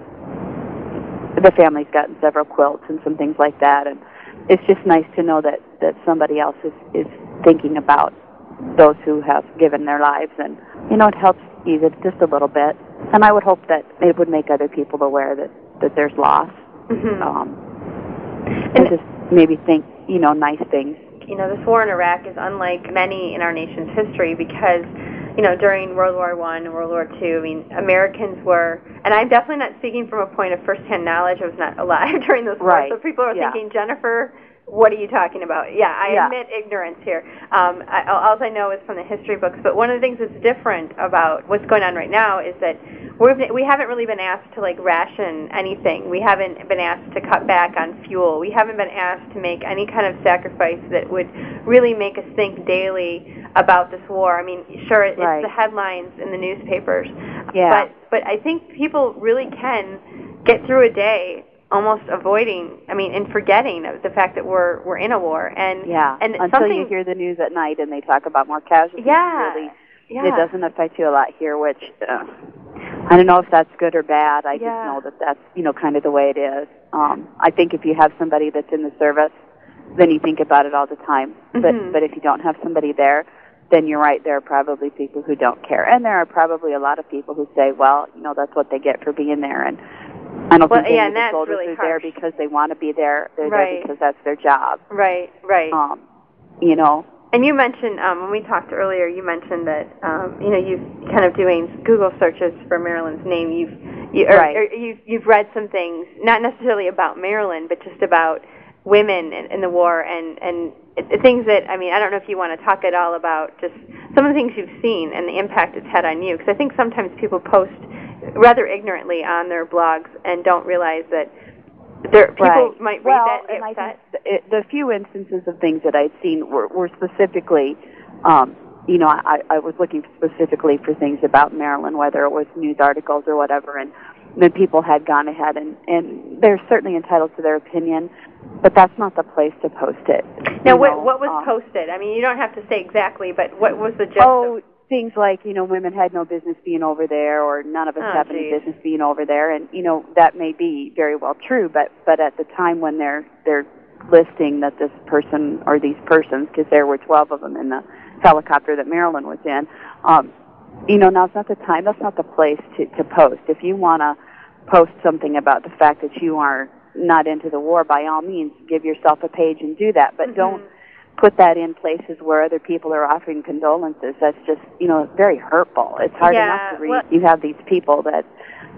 [SPEAKER 5] the family's gotten several quilts and some things like that, and it's just nice to know that that somebody else is is thinking about those who have given their lives, and you know it helps ease it just a little bit. And I would hope that it would make other people aware that that there's loss,
[SPEAKER 4] Mhm.
[SPEAKER 5] um,
[SPEAKER 4] And-
[SPEAKER 5] and just maybe think you know nice things.
[SPEAKER 4] you know, this war in Iraq is unlike many in our nation's history because, you know, during World War One and World War Two, I mean, Americans were, and I'm definitely not speaking from a point of firsthand knowledge. I was not (laughs) alive during those wars,
[SPEAKER 5] Right.
[SPEAKER 4] so people are
[SPEAKER 5] Yeah.
[SPEAKER 4] thinking Jennifer what are you talking about? Yeah, I
[SPEAKER 5] Yeah.
[SPEAKER 4] admit ignorance here. Um, I, all I know is from the history books. But one of the things that's different about what's going on right now is that we've, we haven't really been asked to like ration anything. We haven't been asked to cut back on fuel. We haven't been asked to make any kind of sacrifice that would really make us think daily about this war. I mean, sure, it's
[SPEAKER 5] Right.
[SPEAKER 4] the headlines in the newspapers,
[SPEAKER 5] Yeah.
[SPEAKER 4] but but I think people really can get through a day almost avoiding I mean and forgetting the fact that we're we're in a war and
[SPEAKER 5] yeah.
[SPEAKER 4] and
[SPEAKER 5] Until
[SPEAKER 4] something
[SPEAKER 5] you hear the news at night and they talk about more casualties.
[SPEAKER 4] yeah
[SPEAKER 5] Really,
[SPEAKER 4] yeah
[SPEAKER 5] It doesn't affect you a lot here, which uh, I don't know if that's good or bad. I
[SPEAKER 4] Yeah.
[SPEAKER 5] just know that that's you know kind of the way it is. Um, I think if you have somebody that's in the service, then you think about it all the time.
[SPEAKER 4] Mhm.
[SPEAKER 5] But but if you don't have somebody there, then you're right. There are probably people who don't care, and there are probably a lot of people who say, well, you know, that's what they get for being there, and I don't
[SPEAKER 4] Well,
[SPEAKER 5] think
[SPEAKER 4] yeah, and
[SPEAKER 5] of the
[SPEAKER 4] that's
[SPEAKER 5] soldiers
[SPEAKER 4] really
[SPEAKER 5] are there because they want to be there. They're
[SPEAKER 4] Right.
[SPEAKER 5] there because that's their job.
[SPEAKER 4] right right
[SPEAKER 5] Um, you know,
[SPEAKER 4] and you mentioned um, when we talked earlier you mentioned that um, you know you've kind of doing Google searches for Marilyn's name you've you or,
[SPEAKER 5] Right.
[SPEAKER 4] or you've you've read some things not necessarily about Marilyn but just about women in, in the war and and things that I mean I don't know if you want to talk at all about just some of the things you've seen and the impact it's had on you because I think sometimes people post rather ignorantly on their blogs and don't realize that there people
[SPEAKER 5] Right.
[SPEAKER 4] might read
[SPEAKER 5] well,
[SPEAKER 4] that and
[SPEAKER 5] and I think it, the few instances of things that I'd seen were, were specifically, um, you know, I, I was looking specifically for things about Marilyn, whether it was news articles or whatever, and then people had gone ahead and, and they're certainly entitled to their opinion, but that's not the place to post it.
[SPEAKER 4] Now, what,
[SPEAKER 5] know,
[SPEAKER 4] what was
[SPEAKER 5] um,
[SPEAKER 4] posted? I mean, you don't have to say exactly, but what was the gist?
[SPEAKER 5] Oh,
[SPEAKER 4] of,
[SPEAKER 5] things like you know women had no business being over there, or none of us
[SPEAKER 4] Oh,
[SPEAKER 5] have any business being over there, and you know that may be very well true, but but at the time when they're they're listing that this person or these persons, because there were twelve of them in the helicopter that Marilyn was in, um, you know now's not the time, that's not the place to to post. If you want to post something about the fact that you are not into the war, by all means, give yourself a page and do that, but
[SPEAKER 4] Mhm.
[SPEAKER 5] don't put that in places where other people are offering condolences. That's just, you know, very hurtful. It's hard
[SPEAKER 4] Yeah,
[SPEAKER 5] enough to read.
[SPEAKER 4] well-
[SPEAKER 5] you have these people that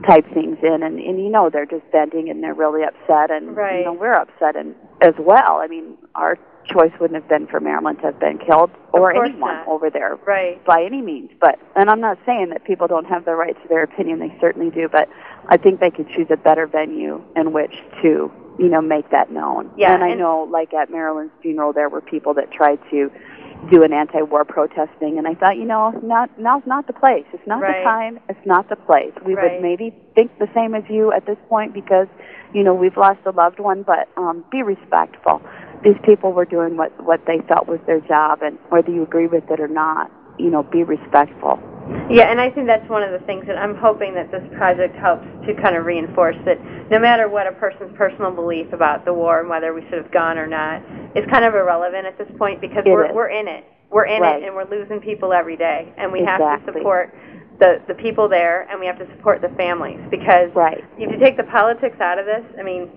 [SPEAKER 5] type things in and, and you know they're just venting and they're really upset and
[SPEAKER 4] Right.
[SPEAKER 5] you know we're upset and as well. I mean, our choice wouldn't have been for Marilyn to have been killed or anyone
[SPEAKER 4] not.
[SPEAKER 5] over there
[SPEAKER 4] right.
[SPEAKER 5] by any means. But and I'm not saying that people don't have the right to their opinion. They certainly do. But I think they could choose a better venue in which to, you know, make that known.
[SPEAKER 4] Yeah,
[SPEAKER 5] And I
[SPEAKER 4] and-
[SPEAKER 5] know, like at Marilyn's funeral, there were people that tried to do an anti-war protesting, and I thought, you know, not now's not the place. It's not
[SPEAKER 4] Right.
[SPEAKER 5] the time. It's not the place. We
[SPEAKER 4] Right.
[SPEAKER 5] would maybe think the same as you at this point because, you know, we've lost a loved one. But um, be respectful. These people were doing what what they felt was their job, and whether you agree with it or not, you know, be respectful.
[SPEAKER 4] Yeah, and I think that's one of the things that I'm hoping that this project helps to kind of reinforce that no matter what a person's personal belief about the war and whether we should have gone or not is kind of irrelevant at this point because
[SPEAKER 5] It
[SPEAKER 4] we're
[SPEAKER 5] is.
[SPEAKER 4] we're in it. We're in
[SPEAKER 5] Right.
[SPEAKER 4] it and we're losing people every day and we have to support the the people there and we have to support the families because
[SPEAKER 5] Right.
[SPEAKER 4] if you take the politics out of this, I mean,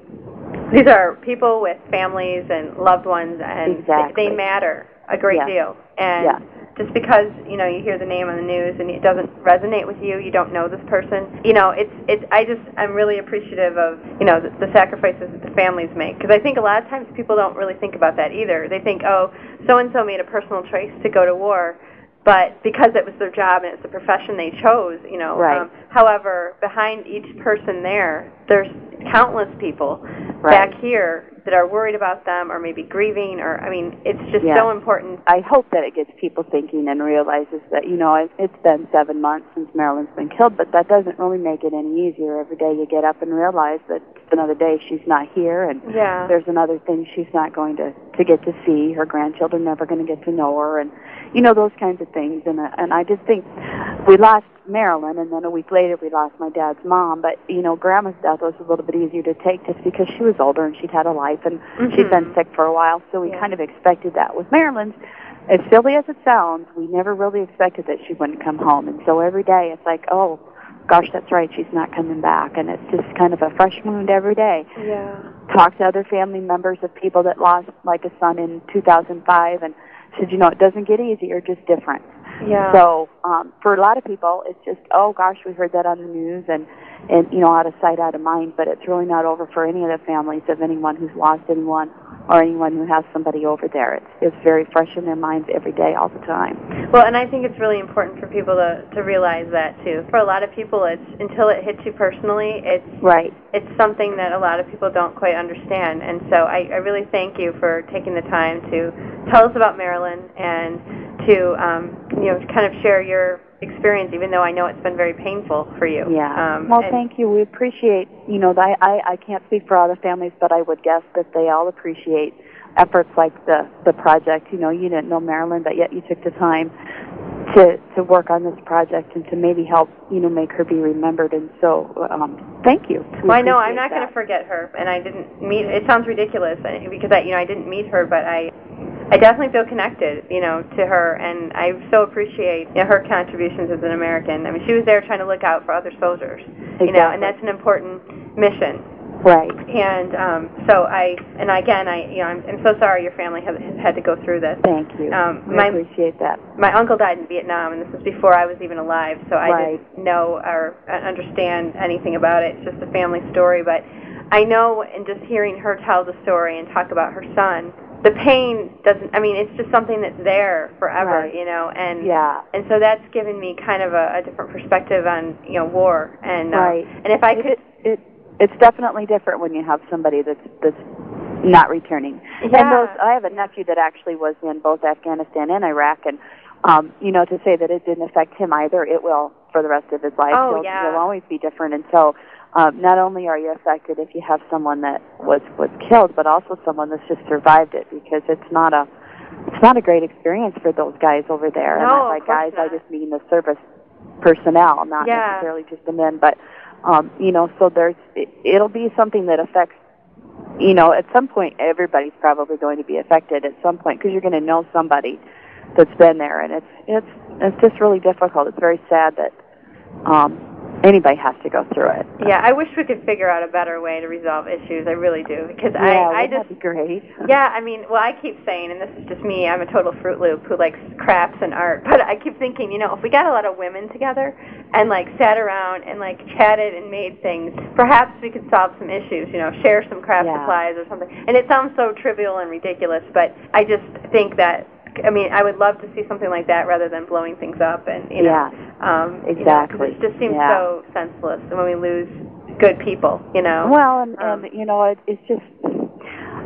[SPEAKER 4] these are people with families and loved ones, and
[SPEAKER 5] Exactly.
[SPEAKER 4] they, they matter a great
[SPEAKER 5] Yeah.
[SPEAKER 4] deal. And
[SPEAKER 5] Yeah.
[SPEAKER 4] Just because you know you hear the name on the news and it doesn't resonate with you, you don't know this person. You know, it's it's. I just I'm really appreciative of you know the, the sacrifices that the families make because I think a lot of times people don't really think about that either. They think, oh, so and so made a personal choice to go to war. But because it was their job and it's the profession they chose, you know.
[SPEAKER 5] Right.
[SPEAKER 4] Um, however, behind each person there, there's countless people
[SPEAKER 5] Right.
[SPEAKER 4] back here that are worried about them or maybe grieving or I mean, it's just
[SPEAKER 5] Yeah.
[SPEAKER 4] so important.
[SPEAKER 5] I hope that it gets people thinking and realizes that you know it, it's been seven months since Marilyn's been killed, but that doesn't really make it any easier. Every day you get up and realize that it's another day she's not here, and
[SPEAKER 4] Yeah.
[SPEAKER 5] there's another thing she's not going to to get to see. Her grandchildren never going to get to know her, and you know those kinds of things. And uh, and I just think we lost Marilyn, and then a week later we lost my dad's mom. But you know, Grandma's death was a little bit easier to take just because she was older and she'd had a life and she'd been sick for a while, so we
[SPEAKER 4] Yeah.
[SPEAKER 5] kind of expected that. With Marilyn's, as silly as it sounds, we never really expected that she wouldn't come home, and so every day it's like, oh. Gosh, that's right. She's not coming back, and it's just kind of a fresh wound every day
[SPEAKER 4] Yeah.
[SPEAKER 5] talked to other family members of people that lost like a son in 2005 and said, you know, it doesn't get easier, just different.
[SPEAKER 4] Yeah.
[SPEAKER 5] So um, for a lot of people, it's just, oh gosh, we heard that on the news, and and you know, out of sight, out of mind. But it's really not over for any of the families of anyone who's lost anyone or anyone who has somebody over there. It's it's very fresh in their minds every day, all the time.
[SPEAKER 4] Well, and I think it's really important for people to to realize that too. For a lot of people, it's until it hits you personally, it's
[SPEAKER 5] right.
[SPEAKER 4] It's something that a lot of people don't quite understand, and so I, I really thank you for taking the time to tell us about And to um, you know kind of share your experience, even though I know it's been very painful for you.
[SPEAKER 5] Yeah.
[SPEAKER 4] Um,
[SPEAKER 5] well, thank you. We appreciate, you know, I, I I can't speak for all the families, but I would guess that they all appreciate efforts like the the project. You know, you didn't know Marilyn, but yet you took the time to to work on this project and to maybe help, you know, make her be remembered. And so, um, thank you. We
[SPEAKER 4] Well, I know I'm not going to forget her, and I didn't meet. It sounds ridiculous because I, you know, I didn't meet her, but I, I definitely feel connected, you know, to her, and I so appreciate you know, her contributions as an American. I mean, she was there trying to look out for other soldiers, you know, and that's an important mission.
[SPEAKER 5] Right.
[SPEAKER 4] And um, so I, and again, I, you know, I'm, I'm so sorry your family has, has had to go through this.
[SPEAKER 5] Thank you.
[SPEAKER 4] Um, my-
[SPEAKER 5] appreciate that.
[SPEAKER 4] My uncle died in Vietnam, and this was before I was even alive, so I
[SPEAKER 5] Right.
[SPEAKER 4] didn't know or uh, understand anything about it. It's just a family story, but I know, in just hearing her tell the story and talk about her son, the pain doesn't. I mean, it's just something that's there forever,
[SPEAKER 5] Right.
[SPEAKER 4] you know, and
[SPEAKER 5] Yeah.
[SPEAKER 4] and so that's given me kind of a, a different perspective on you know war, and uh, and if I
[SPEAKER 5] It-
[SPEAKER 4] could.
[SPEAKER 5] it, it's definitely different when you have somebody that's that's not returning.
[SPEAKER 4] Yeah.
[SPEAKER 5] And those, I have a nephew that actually was in both Afghanistan and Iraq, and um, you know, to say that it didn't affect him either, it will for the rest of his life.
[SPEAKER 4] Oh,
[SPEAKER 5] he'll,
[SPEAKER 4] yeah.
[SPEAKER 5] he'll always be different, and so. Um, not only are you affected if you have someone that was was killed, but also someone that's just survived it, because it's not a it's not a great experience for those guys over there. and
[SPEAKER 4] No,
[SPEAKER 5] by
[SPEAKER 4] of course
[SPEAKER 5] guys, I just mean the service personnel, not
[SPEAKER 4] Yeah.
[SPEAKER 5] necessarily just the men. But um, you know, so there's it, it'll be something that affects. You know, at some point, everybody's probably going to be affected at some point because you're going to know somebody that's been there, and it's it's it's just really difficult. It's very sad that um, anybody has to go through it.
[SPEAKER 4] Yeah, I wish we could figure out a better way to resolve issues. I really do because
[SPEAKER 5] yeah,
[SPEAKER 4] I I just
[SPEAKER 5] be great. (laughs)
[SPEAKER 4] Yeah, I mean, well, I keep saying, and this is just me, I'm a total Fruit Loop who likes crafts and art, but I keep thinking, you know, if we got a lot of women together and, like, sat around and, like, chatted and made things, perhaps we could solve some issues, you know, share some craft
[SPEAKER 5] Yeah.
[SPEAKER 4] supplies or something. And it sounds so trivial and ridiculous, but I just think that, I mean, I would love to see something like that rather than blowing things up and, you know,
[SPEAKER 5] Yeah,
[SPEAKER 4] um, you know,
[SPEAKER 5] exactly.
[SPEAKER 4] it just seems
[SPEAKER 5] Yeah.
[SPEAKER 4] so senseless when we lose good people, you know.
[SPEAKER 5] Well, and,
[SPEAKER 4] Um,
[SPEAKER 5] and you know, it, it's just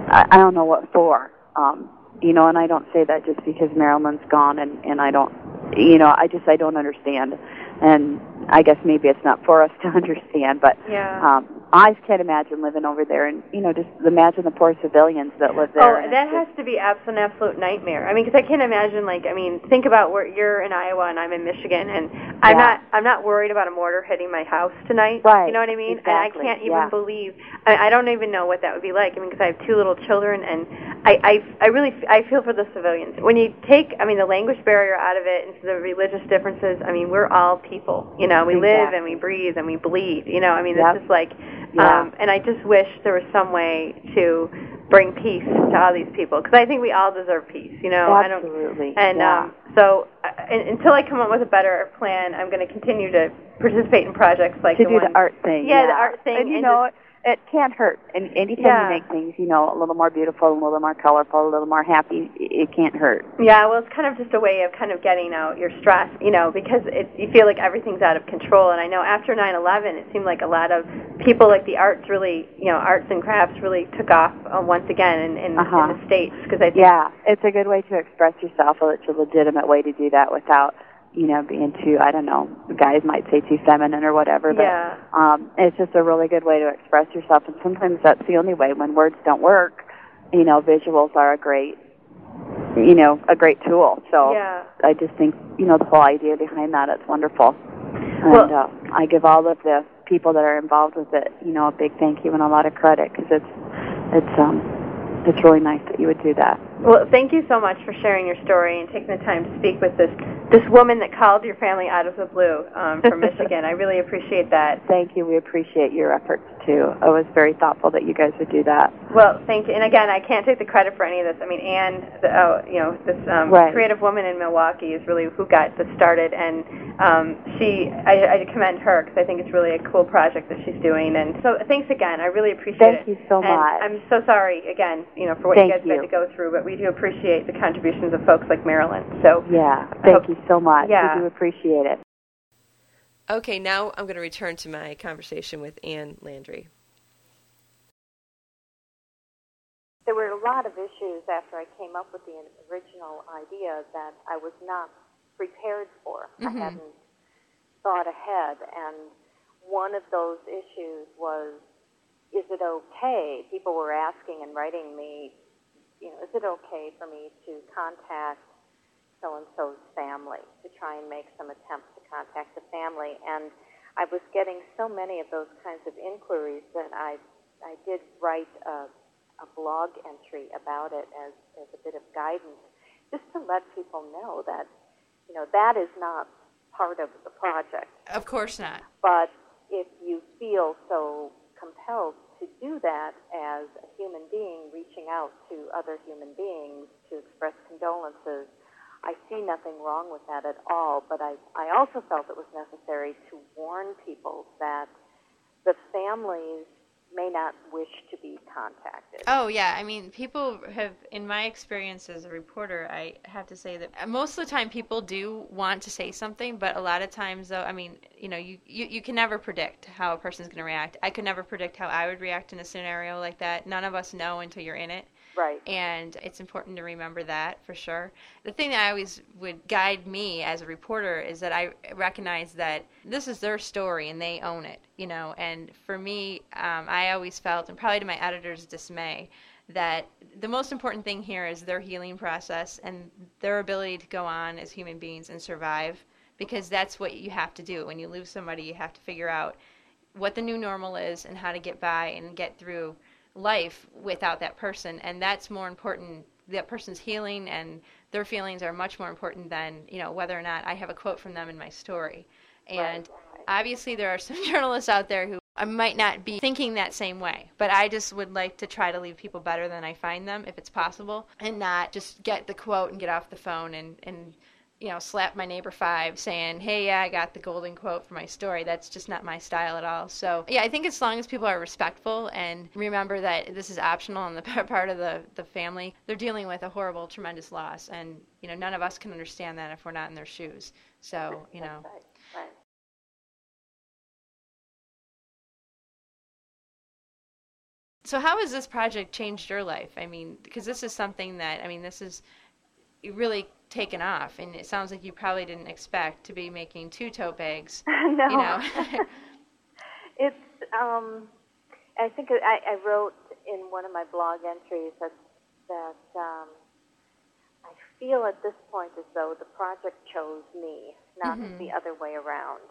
[SPEAKER 5] I, I don't know what for. Um, you know, and I don't say that just because Marilyn's gone, and and I don't, you know, I just I don't understand, and I guess maybe it's not for us (laughs) to understand, but
[SPEAKER 4] yeah.
[SPEAKER 5] um, I can't imagine living over there, and you know, just imagine the poor civilians that live there.
[SPEAKER 4] Oh, that has to be abs- an absolute nightmare. I mean, because I can't imagine. Like, I mean, think about where you're in Iowa and I'm in Michigan, and I'm
[SPEAKER 5] Yeah.
[SPEAKER 4] not. I'm not worried about a mortar hitting my house tonight.
[SPEAKER 5] Right,
[SPEAKER 4] You know what I mean?
[SPEAKER 5] exactly,
[SPEAKER 4] And I can't even
[SPEAKER 5] yeah.
[SPEAKER 4] believe. I, I don't even know what that would be like. I mean, because I have two little children, and I, I, I really, f- I feel for the civilians. When you take, I mean, the language barrier out of it, and the religious differences. I mean, we're all people. You know, we live and we breathe and we bleed. You know, I mean,
[SPEAKER 5] Yep.
[SPEAKER 4] this is like.
[SPEAKER 5] Yeah.
[SPEAKER 4] Um, and I just wish there was some way to bring peace to all these people because I think we all deserve peace. You know, I don't.
[SPEAKER 5] Absolutely.
[SPEAKER 4] And
[SPEAKER 5] yeah.
[SPEAKER 4] um, so, uh, until I come up with a better plan, I'm going to continue to participate in projects like
[SPEAKER 5] to
[SPEAKER 4] the
[SPEAKER 5] do
[SPEAKER 4] one.
[SPEAKER 5] the art thing.
[SPEAKER 4] Yeah, the art thing,
[SPEAKER 5] And you
[SPEAKER 4] and
[SPEAKER 5] know, it, it can't hurt. And anytime
[SPEAKER 4] Yeah.
[SPEAKER 5] you make things, you know, a little more beautiful, a little more colorful, a little more happy, it, can't hurt.
[SPEAKER 4] Yeah, well, it's kind of just a way of kind of getting out your stress, you know, because it, you feel like everything's out of control. And I know after 9/11, it seemed like a lot of people, like the arts, really, you know, arts and crafts really took off uh, once again in, in,
[SPEAKER 5] Uh-huh.
[SPEAKER 4] in the states because I think
[SPEAKER 5] Yeah, it's a good way to express yourself. It's a legitimate way to do that without, you know, being too, I don't know, guys might say too feminine or whatever. But
[SPEAKER 4] Yeah.
[SPEAKER 5] um, it's just a really good way to express yourself. And sometimes that's the only way. When words don't work, you know, visuals are a great, you know, a great tool. So
[SPEAKER 4] Yeah.
[SPEAKER 5] I just think, you know, the whole idea behind that, it's wonderful. And
[SPEAKER 4] Well-
[SPEAKER 5] uh, I give all of the people that are involved with it, you know, a big thank you and a lot of credit because it's, it's, um, it's really nice that you would do that.
[SPEAKER 4] Well, thank you so much for sharing your story and taking the time to speak with this this woman that called your family out of the blue um, from (laughs) Michigan. I really appreciate that.
[SPEAKER 5] Thank you. We appreciate your efforts too. It was very thoughtful that you guys would do that.
[SPEAKER 4] Well, thank you. And again, I can't take the credit for any of this. I mean, Anne, the, uh, you know, this um,
[SPEAKER 5] right.
[SPEAKER 4] creative woman in Milwaukee is really who got this started, and um, she, I, I commend her because I think it's really a cool project that she's doing. And so, thanks again. I really appreciate
[SPEAKER 5] thank it. Thank you so
[SPEAKER 4] and
[SPEAKER 5] much.
[SPEAKER 4] I'm so sorry again, you know, for what
[SPEAKER 5] thank
[SPEAKER 4] you guys
[SPEAKER 5] you.
[SPEAKER 4] had to go through, but we do appreciate the contributions of folks like Marilyn. So
[SPEAKER 5] yeah, thank you so much.
[SPEAKER 4] Yeah.
[SPEAKER 5] We do appreciate it.
[SPEAKER 1] Okay, now I'm going to return to my conversation with Anne Landre.
[SPEAKER 2] There were a lot of issues after I came up with the original idea that I was not prepared for.
[SPEAKER 1] Mm-hmm.
[SPEAKER 2] I hadn't thought ahead. And one of those issues was is it okay? People were asking and writing me, you know, is it okay for me to contact so and so's family, to try and make some attempts to contact the family? And I was getting so many of those kinds of inquiries that I, I did write a a blog entry about it as, as a bit of guidance, just to let people know that, you know, that is not part of the project.
[SPEAKER 3] Of course not.
[SPEAKER 2] But if you feel so compelled to do that as a human being reaching out to other human beings to express condolences, I see nothing wrong with that at all. But I, I also felt it was necessary to warn people that the families may not wish to be contacted.
[SPEAKER 3] Oh yeah, I mean, people have, in my experience as a reporter, I have to say that most of the time people do want to say something, but a lot of times though, I mean, you know, you you, you can never predict how a person's going to react. I could never predict how I would react in a scenario like that. None of us know until you're in it.
[SPEAKER 2] Right.
[SPEAKER 3] And it's important to remember that for sure. The thing that I always would guide me as a reporter is that I recognize that this is their story and they own it, you know. And for me, um, I always felt, and probably to my editor's dismay, that the most important thing here is their healing process and their ability to go on as human beings and survive because that's what you have to do. When you lose somebody, you have to figure out what the new normal is and how to get by and get through life without that person and that's more important that person's healing and their feelings are much more important than you know whether or not i have a quote from them in my story and
[SPEAKER 2] right.
[SPEAKER 3] obviously there are (laughs) some journalists out there who I might not be thinking that same way, but I just would like to try to leave people better than I find them if it's possible and not just get the quote and get off the phone and, and you know, slap my neighbor five saying, hey, yeah, I got the golden quote for my story. That's just not my style at all. So, yeah, I think as long as people are respectful and remember that this is optional on the (laughs) part of the, the family, they're dealing with a horrible, tremendous loss. And, you know, none of us can understand that if we're not in their shoes. So, you know.
[SPEAKER 2] Right, right.
[SPEAKER 3] So, how has this project changed your life? I mean, because this is something that, I mean, this is really taken off, and it sounds like you probably didn't expect to be making two tote bags. (laughs)
[SPEAKER 2] no.
[SPEAKER 3] You know? (laughs)
[SPEAKER 2] it's, um, I think I, I wrote in one of my blog entries that, that um, I feel at this point as though the project chose me, not
[SPEAKER 3] Mhm.
[SPEAKER 2] the other way around.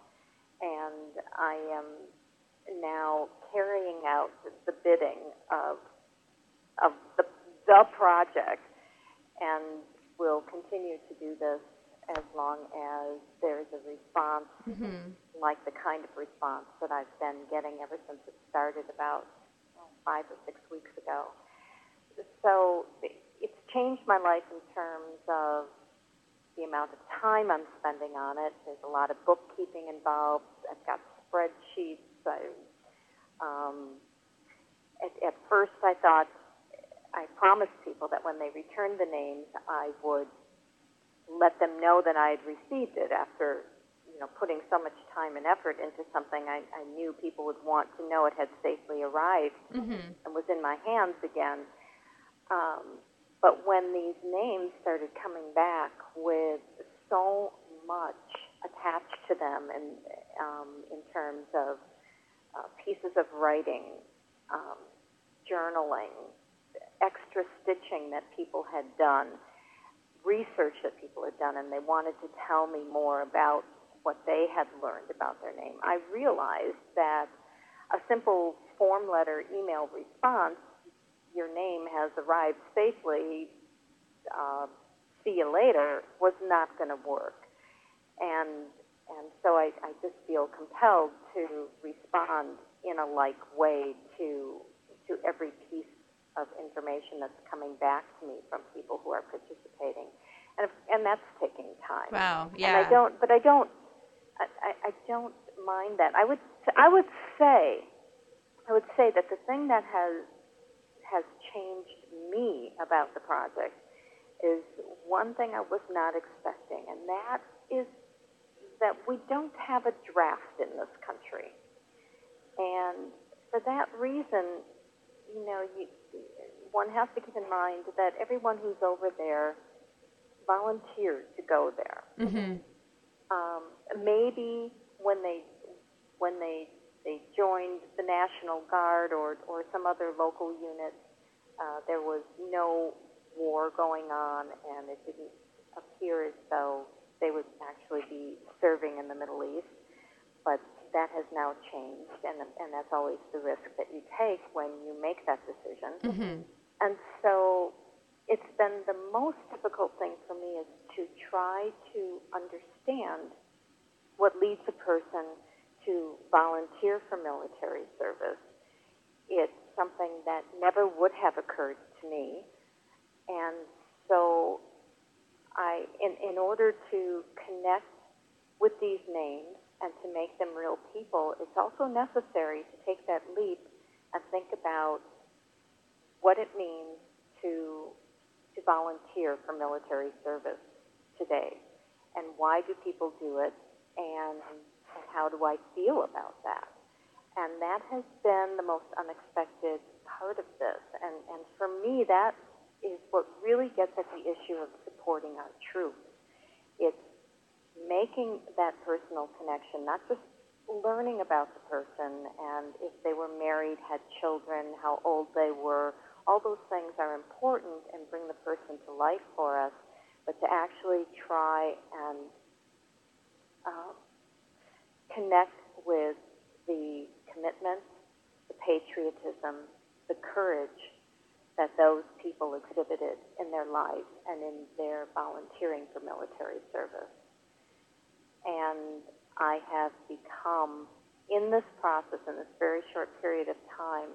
[SPEAKER 2] And I am now carrying out the bidding of of the the project, and will continue to do this as long as there's a response
[SPEAKER 3] hmm
[SPEAKER 2] like the kind of response that I've been getting ever since it started about oh, five or six weeks ago. So it's changed my life in terms of the amount of time I'm spending on it. There's a lot of bookkeeping involved. I've got spreadsheets. I, um, at, at first, I thought I promised people that when they returned the names, I would let them know that I had received it after you know putting so much time and effort into something I, I knew people would want to know it had safely arrived
[SPEAKER 3] hmm
[SPEAKER 2] and was in my hands again. Um, but when these names started coming back with so much attached to them, and um, in terms of uh, pieces of writing, um, journaling, extra stitching that people had done, research that people had done, and they wanted to tell me more about what they had learned about their name, I realized that a simple form letter email response, your name has arrived safely, uh, see you later, was not going to work. and and so I, I just feel compelled to respond in a like way to to every of information that's coming back to me from people who are participating, and and that's taking time.
[SPEAKER 3] Wow, yeah.
[SPEAKER 2] And I don't, but I don't, I, I don't mind that. I would I would say, I would say that the thing that has has changed me about the project is one thing I was not expecting, and that is that we don't have a draft in this country. And for that reason, you know, you, one has to keep in mind that everyone who's over there volunteered to go there.
[SPEAKER 3] Mm-hmm.
[SPEAKER 2] Um, maybe when they when they they joined the National Guard or or some other local unit, uh, there was no war going on, and it didn't appear as though they would actually be serving in the Middle East. But that has now changed, and and that's always the risk that you take when you make that decision.
[SPEAKER 3] Mm-hmm.
[SPEAKER 2] And so it's been the most difficult thing for me is to try to understand what leads a person to volunteer for military service. It's something that never would have occurred to me. And so I in, in order to connect with these names and to make them real people, it's also necessary to take that leap and think about what it means to to volunteer for military service today. And why do people do it? And, and how do I feel about that? And that has been the most unexpected part of this. And and for me that is what really gets at the issue of supporting our troops. It's making that personal connection not just learning about the person and if they were married had children how old they were all those things are important and bring the person to life for us, but to actually try and uh, connect with the commitment, the patriotism, the courage that those people exhibited in their lives and in their volunteering for military service. And I have become, in this process, in this very short period of time,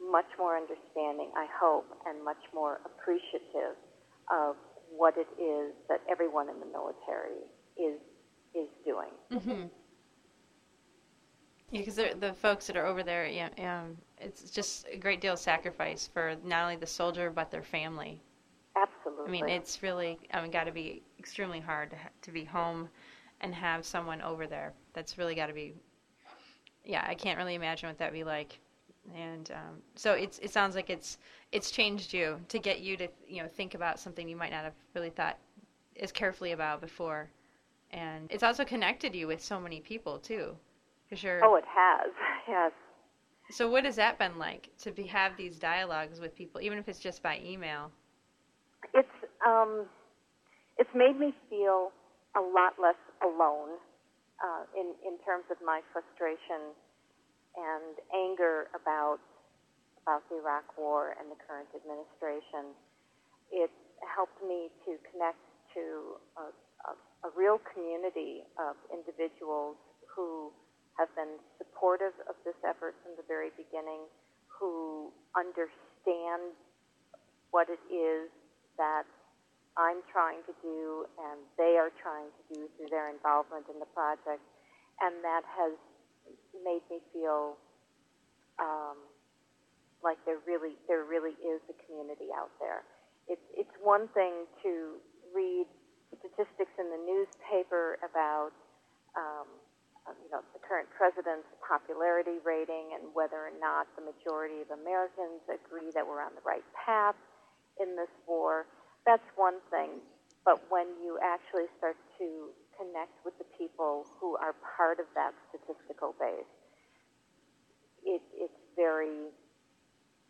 [SPEAKER 2] much more understanding, I hope, and much more appreciative of what it is that everyone in the military is is doing.
[SPEAKER 3] Mm-hmm. Yeah, because the folks that are over there, yeah, um, it's just a great deal of sacrifice for not only the soldier but their family.
[SPEAKER 2] Absolutely.
[SPEAKER 3] I mean, it's really, I mean, got to be extremely hard to, to be home and have someone over there. That's really got to be, yeah, I can't really imagine what that'd be like and um, so it's it sounds like it's it's changed you to get you to you know think about something you might not have really thought as carefully about before, and it's also connected you with so many people too, because you're.
[SPEAKER 2] Oh, it has. (laughs) Yes.
[SPEAKER 3] So what has that been like to be have these dialogues with people, even if it's just by email?
[SPEAKER 2] It's um, it's made me feel a lot less alone uh, in in terms of my frustration and anger about about the Iraq War and the current administration, it helped me to connect to a, a, a real community of individuals who have been supportive of this effort from the very beginning, who understand what it is that I'm trying to do and they are trying to do through their involvement in the project. And that has made me feel um, like there really there really is a community out there. It's it's one thing to read statistics in the newspaper about um, uh, you know the current president's popularity rating and whether or not the majority of Americans agree that we're on the right path in this war. That's one thing. But when you actually start to connect with the people who are part of that statistical base, it, it's very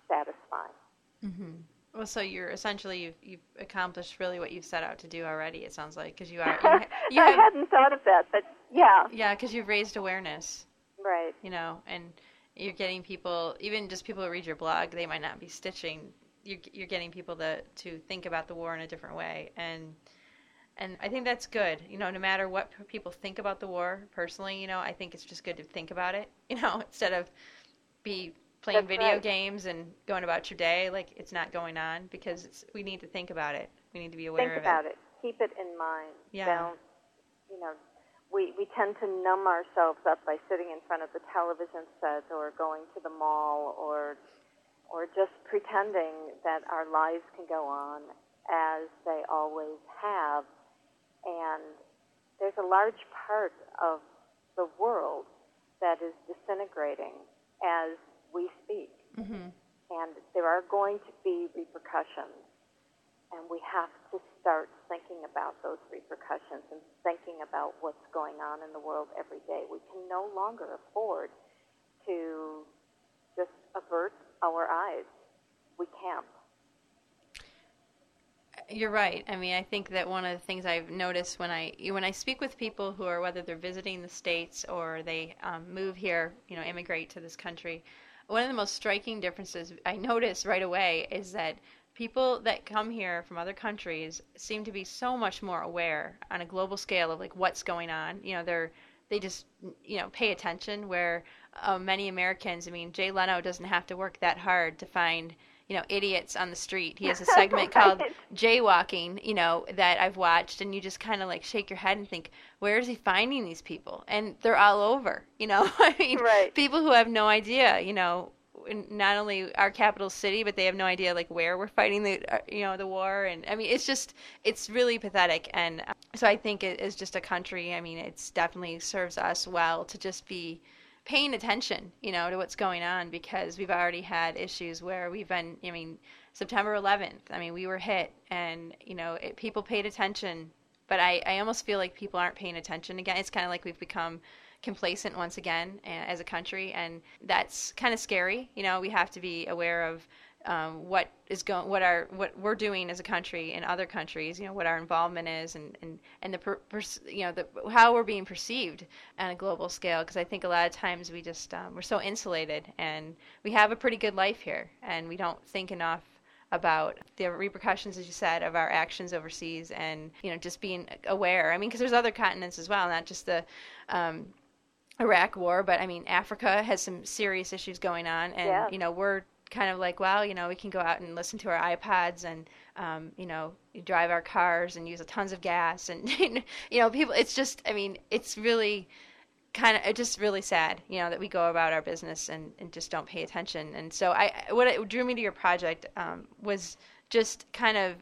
[SPEAKER 2] satisfying.
[SPEAKER 3] Mm-hmm. Well, so you're essentially you've, you've accomplished really what you've set out to do already. It sounds like because you are. You, (laughs) you
[SPEAKER 2] I
[SPEAKER 3] have,
[SPEAKER 2] hadn't thought of that, but yeah.
[SPEAKER 3] Yeah, because you've raised awareness.
[SPEAKER 2] Right.
[SPEAKER 3] You know, and you're getting people, even just people who read your blog, they might not be stitching. You're, you're getting people to to think about the war in a different way, and And I think that's good. You know, no matter what people think about the war, personally, you know, I think it's just good to think about it. (laughs) You know, instead of be playing
[SPEAKER 2] That's
[SPEAKER 3] video
[SPEAKER 2] right.
[SPEAKER 3] games and going about your day like it's not going on because it's, we need to think about it. We need to be aware
[SPEAKER 2] Think
[SPEAKER 3] of
[SPEAKER 2] about it. Keep it in mind.
[SPEAKER 3] Yeah.
[SPEAKER 2] Don't, you know, we, we tend to numb ourselves up by sitting in front of the television set or going to the mall or or just pretending that our lives can go on as they always have. And there's a large part of the world that is disintegrating as we speak.
[SPEAKER 3] hmm
[SPEAKER 2] And there are going to be repercussions. And we have to start thinking about those repercussions and thinking about what's going on in the world every day. We can no longer afford to just avert our eyes. We can't.
[SPEAKER 3] You're right. I mean, I think that one of the things I've noticed when I when I speak with people who are whether they're visiting the states or they um, move here, you know, immigrate to this country, one of the most striking differences I notice right away is that people that come here from other countries seem to be so much more aware on a global scale of like what's going on. You know, they're they just you know pay attention. Where uh, many Americans, I mean, Jay Leno doesn't have to work that hard to find you know idiots on the street. He has a segment (laughs) called jaywalking, you know, that I've watched, and you just kind of like shake your head and think, where is he finding these people? And they're all over, you know. (laughs) I mean,
[SPEAKER 2] Right.
[SPEAKER 3] people who have no idea, you know, not only our capital city, but they have no idea like where we're fighting the, uh, you know, the war. And I mean, it's just, it's really pathetic. And uh, so I think it is just a country. I mean, it's definitely serves us well to just be paying attention, you know, to what's going on because we've already had issues where we've been, I mean, September 11th, I mean, we were hit and, you know, it, people paid attention, but I, I almost feel like people aren't paying attention again. It's kind of like we've become complacent once again uh, as a country, and that's kind of scary. You know, we have to be aware of um, what is going, what our, what we're doing as a country in other countries. You know, what our involvement is, and and and the, per, pers- you know, the how we're being perceived on a global scale. Because I think a lot of times we just um, we're so insulated, and we have a pretty good life here, and we don't think enough about the repercussions, as you said, of our actions overseas, and you know, just being aware. I mean, because there's other continents as well, not just the um, Iraq War, but I mean, Africa has some serious issues going on, and
[SPEAKER 2] Yeah.
[SPEAKER 3] you know, we're kind of like, well, you know, we can go out and listen to our iPods and um, you know, drive our cars and use tons of gas, and (laughs) you know, people. It's just, I mean, it's really kind of it's just really sad, you know, that we go about our business and, and just don't pay attention. And so I, what drew me to your project um, was just kind of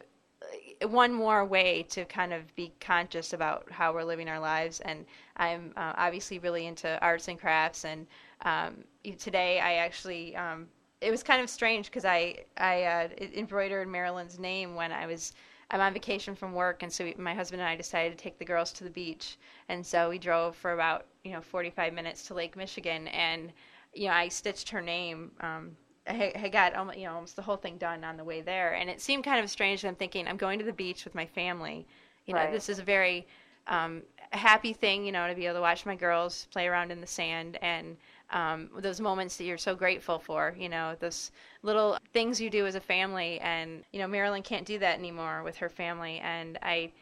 [SPEAKER 3] uh, one more way to kind of be conscious about how we're living our lives. And I'm uh, obviously really into arts and crafts. And um, today I actually, um, it was kind of strange because I, I uh, embroidered Marilyn's name when I was. I'm on vacation from work, and so we, my husband and I decided to take the girls to the beach, and so we drove for about you know 45 minutes to Lake Michigan, and you know I stitched her name. Um, I I got almost, you know almost the whole thing done on the way there, and it seemed kind of strange. I'm thinking I'm going to the beach with my family. You know,
[SPEAKER 2] Right.
[SPEAKER 3] this is a very um, happy thing, you know, to be able to watch my girls play around in the sand and um, those moments that you're so grateful for, you know, those little things you do as a family. And, you know, Marilyn can't do that anymore with her family. And I,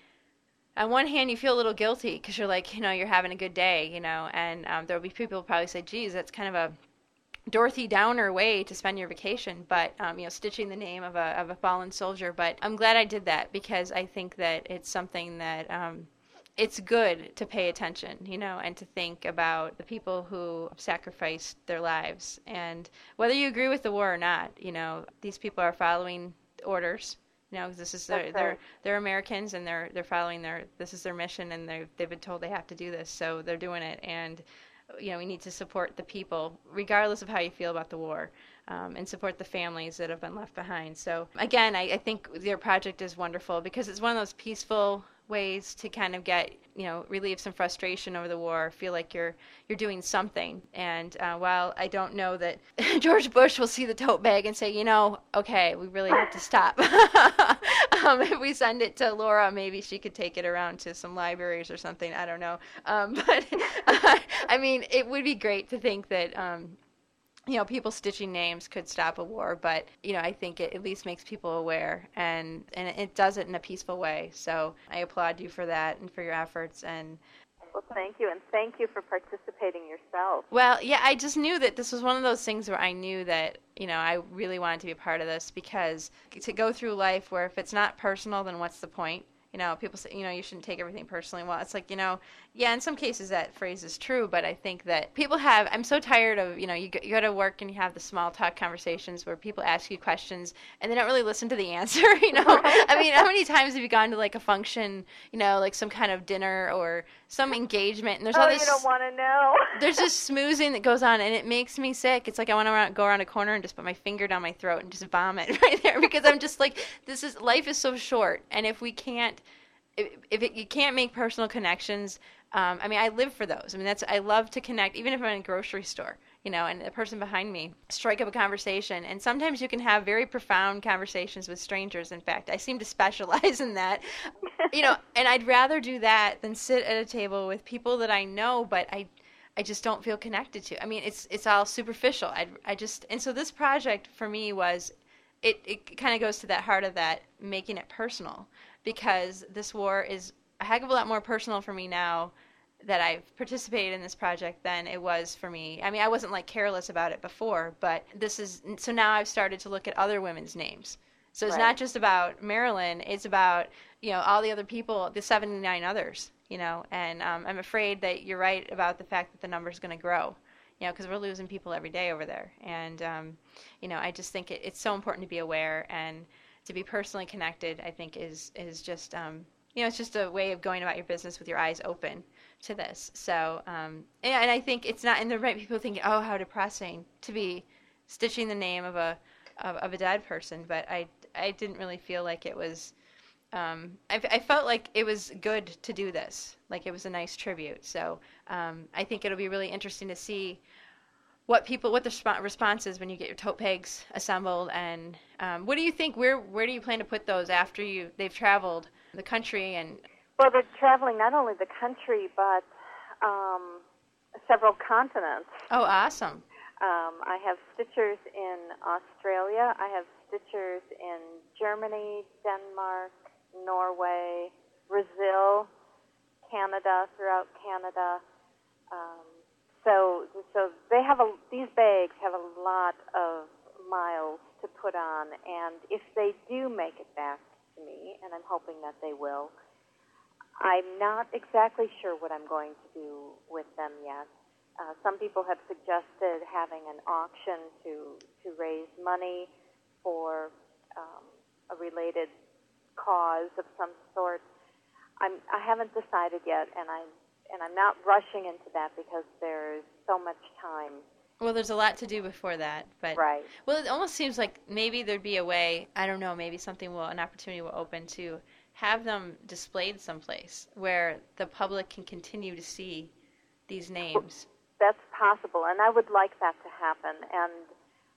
[SPEAKER 3] on one hand, you feel a little guilty because you're like, you know, you're having a good day, you know, and um, there'll be people probably say, geez, that's kind of a Dorothy Downer way to spend your vacation, but um, you know, stitching the name of a of a fallen soldier. But I'm glad I did that because I think that it's something that um, it's good to pay attention, you know, and to think about the people who sacrificed their lives, and whether you agree with the war or not, you know, these people are following orders. You know, this is their, they're they're Americans and they're they're following their this is their mission and they they've been told they have to do this, so they're doing it and you know, we need to support the people, regardless of how you feel about the war, um, and support the families that have been left behind. So, again, I, I think your project is wonderful because it's one of those peaceful ways to kind of get, you know, relieve some frustration over the war, feel like you're you're doing something. And uh, while I don't know that (laughs) George Bush will see the tote bag and say, you know, okay, we really have to stop. (laughs) um, if we send it to Laura, maybe she could take it around to some libraries or something. I don't know. Um, (laughs) but I mean, it would be great to think that. Um, you know, people stitching names could stop a war, but you know, I think it at least makes people aware, and and it does it in a peaceful way. So I applaud you for that and for your efforts. And
[SPEAKER 2] well, thank you, and thank you for participating yourself.
[SPEAKER 3] Well, yeah, I just knew that this was one of those things where I knew that you know I really wanted to be a part of this because to go through life where if it's not personal, then what's the point? You know, people say, you know, you shouldn't take everything personally. Well, it's like, you know, yeah, in some cases that phrase is true, but I think that people have, I'm so tired of, you know, you go, you go to work and you have the small talk conversations where people ask you questions and they don't really listen to the (laughs) answer, you know? I mean, how many times have you gone to like a function, you know, like some kind of dinner or some engagement and there's
[SPEAKER 2] oh,
[SPEAKER 3] all this.
[SPEAKER 2] you don't want to know. (laughs)
[SPEAKER 3] there's this smoozing that goes on and it makes me sick. It's like I want to go around a corner and just put my finger down my throat and just vomit (laughs) right there because I'm just like, this is, life is so short. And if we can't, if, if it, you can't make personal connections, um, I mean, I live for those. I mean, that's I love to connect, even if I'm in a grocery store, you know, and the person behind me strike up a conversation. And sometimes you can have very profound conversations with strangers. In fact, I seem to specialize in that, you know. And I'd rather do that than sit at a table with people that I know, but I, I just don't feel connected to. I mean, it's it's all superficial. I I just and so this project for me was, it it kind of goes to that heart of that, making it personal because this war is a heck of a lot more personal for me now that I've participated in this project than it was for me. I mean, I wasn't like careless about it before, but this is so now I've started to look at other women's names. So it's
[SPEAKER 2] Right.
[SPEAKER 3] not just about Marilyn; it's about you know all the other people, the seventy nine others. You know, and um, I'm afraid that you're right about the fact that the number's going to grow. You know, because we're losing people every day over there, and um, you know, I just think it, it's so important to be aware and to be personally connected. I think is is just um, you know, it's just a way of going about your business with your eyes open to this. So, um, and, I think it's not, and the right people thinking, oh, how depressing to be stitching the name of a of, of a dead person. But I I didn't really feel like it was. Um, I, I felt like it was good to do this. Like it was a nice tribute. So um, I think it'll be really interesting to see what people what the resp- response is when you get your tote pegs assembled and um, what do you think where where do you plan to put those after you they've traveled the country and
[SPEAKER 2] Well, they're traveling not only the country but um, several continents.
[SPEAKER 3] oh awesome
[SPEAKER 2] Um, I have stitchers in Australia. I have stitchers in Germany, Denmark, Norway, Brazil, Canada, throughout Canada. Um, so, so they have a. These bags have a lot of miles to put on, and if they do make it back to me, and I'm hoping that they will, I'm not exactly sure what I'm going to do with them yet. Uh, some people have suggested having an auction to to raise money for um, a related cause of some sort. I'm I haven't decided yet, and I and I'm not rushing into that because there's so much time.
[SPEAKER 3] well there's a lot to do before that but
[SPEAKER 2] Right.
[SPEAKER 3] well it almost seems like maybe there'd be a way i don't know maybe something will an opportunity will open to have them displayed someplace where the public can continue to see these names
[SPEAKER 2] That's possible, and I would like that to happen. And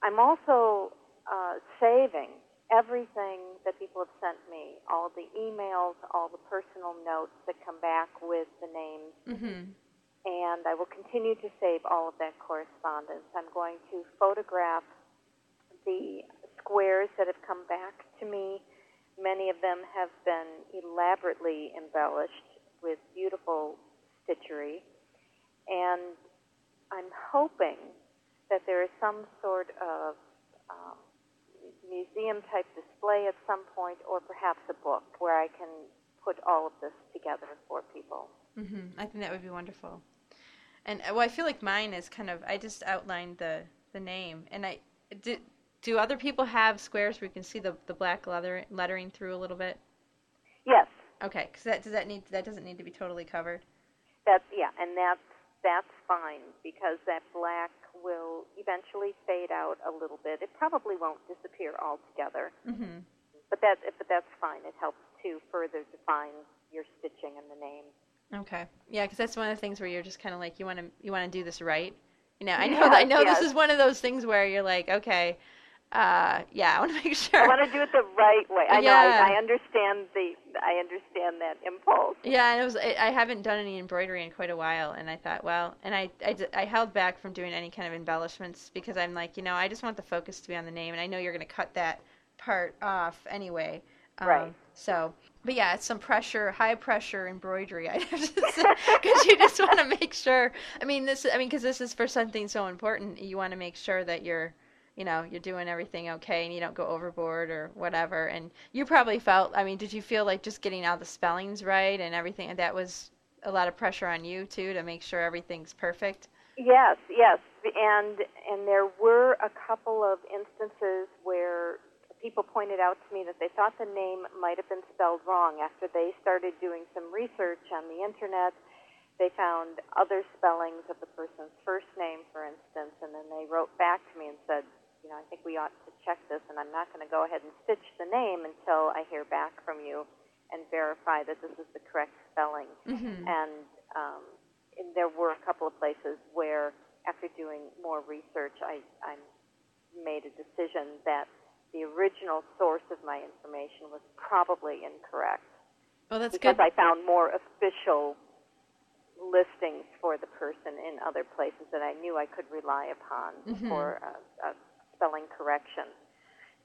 [SPEAKER 2] I'm also uh, saving everything that people have sent me, all the emails, all the personal notes that come back with the names,
[SPEAKER 3] mhm
[SPEAKER 2] and I will continue to save all of that correspondence. I'm going to photograph the squares that have come back to me. Many of them have been elaborately embellished with beautiful stitchery, and I'm hoping that there is some sort of um, museum type display at some point, or perhaps a book where I can put all of this together for people.
[SPEAKER 3] hmm I think that would be wonderful. And uh, well, I feel like mine is kind of. I just outlined the the name, and I do. Do other people have squares where you can see the the black leather lettering through a little bit?
[SPEAKER 2] Yes,
[SPEAKER 3] Okay, because that does that need that doesn't need to be totally covered.
[SPEAKER 2] that's yeah, and that's that's fine because that black will eventually fade out a little bit. It probably won't disappear altogether,
[SPEAKER 3] mm-hmm.
[SPEAKER 2] but that but that's fine. It helps to further define your stitching and the name.
[SPEAKER 3] Okay. Yeah, because that's one of the things where you're just kind of like you want to you want to do this right. You know, I know
[SPEAKER 2] Yes,
[SPEAKER 3] I know
[SPEAKER 2] yes.
[SPEAKER 3] this is one of those things where you're like, okay, uh, yeah, I want to (laughs) make sure.
[SPEAKER 2] I want to do it the right way. I know.
[SPEAKER 3] Yeah.
[SPEAKER 2] I, I understand the. I understand that impulse.
[SPEAKER 3] Yeah, and it was. I, I haven't done any embroidery in quite a while, and I thought, well, and I. I held back from doing any kind of embellishments because I'm like, you know, I just want the focus to be on the name, and I know you're going to cut that part off anyway. Um,
[SPEAKER 2] Right.
[SPEAKER 3] So, but yeah, it's some pressure, high pressure embroidery. (laughs) I have to say, because you just want to make sure. I mean, this. I mean, because this is for something so important. You want to make sure that you're you know you're doing everything okay and you don't go overboard or whatever. And you probably felt i mean did you feel like just getting all the spellings right and everything that was a lot of pressure on you too to make sure everything's perfect?
[SPEAKER 2] Yes, yes, and and there were a couple of instances where people pointed out to me that they thought the name might have been spelled wrong. After they started doing some research on the internet. They found other spellings of the person's first name, for instance, and then they wrote back to me and said, you know, I think we ought to check this, and I'm not going to go ahead and stitch the name until I hear back from you and verify that this is the correct spelling.
[SPEAKER 3] mm-hmm.
[SPEAKER 2] And, um, and there were a couple of places where, after doing more research, I, I made a decision that the original source of my information was probably incorrect
[SPEAKER 3] well that's
[SPEAKER 2] because
[SPEAKER 3] good
[SPEAKER 2] I found more official listings for the person in other places that I knew I could rely upon
[SPEAKER 3] Mhm.
[SPEAKER 2] for a, a spelling correction.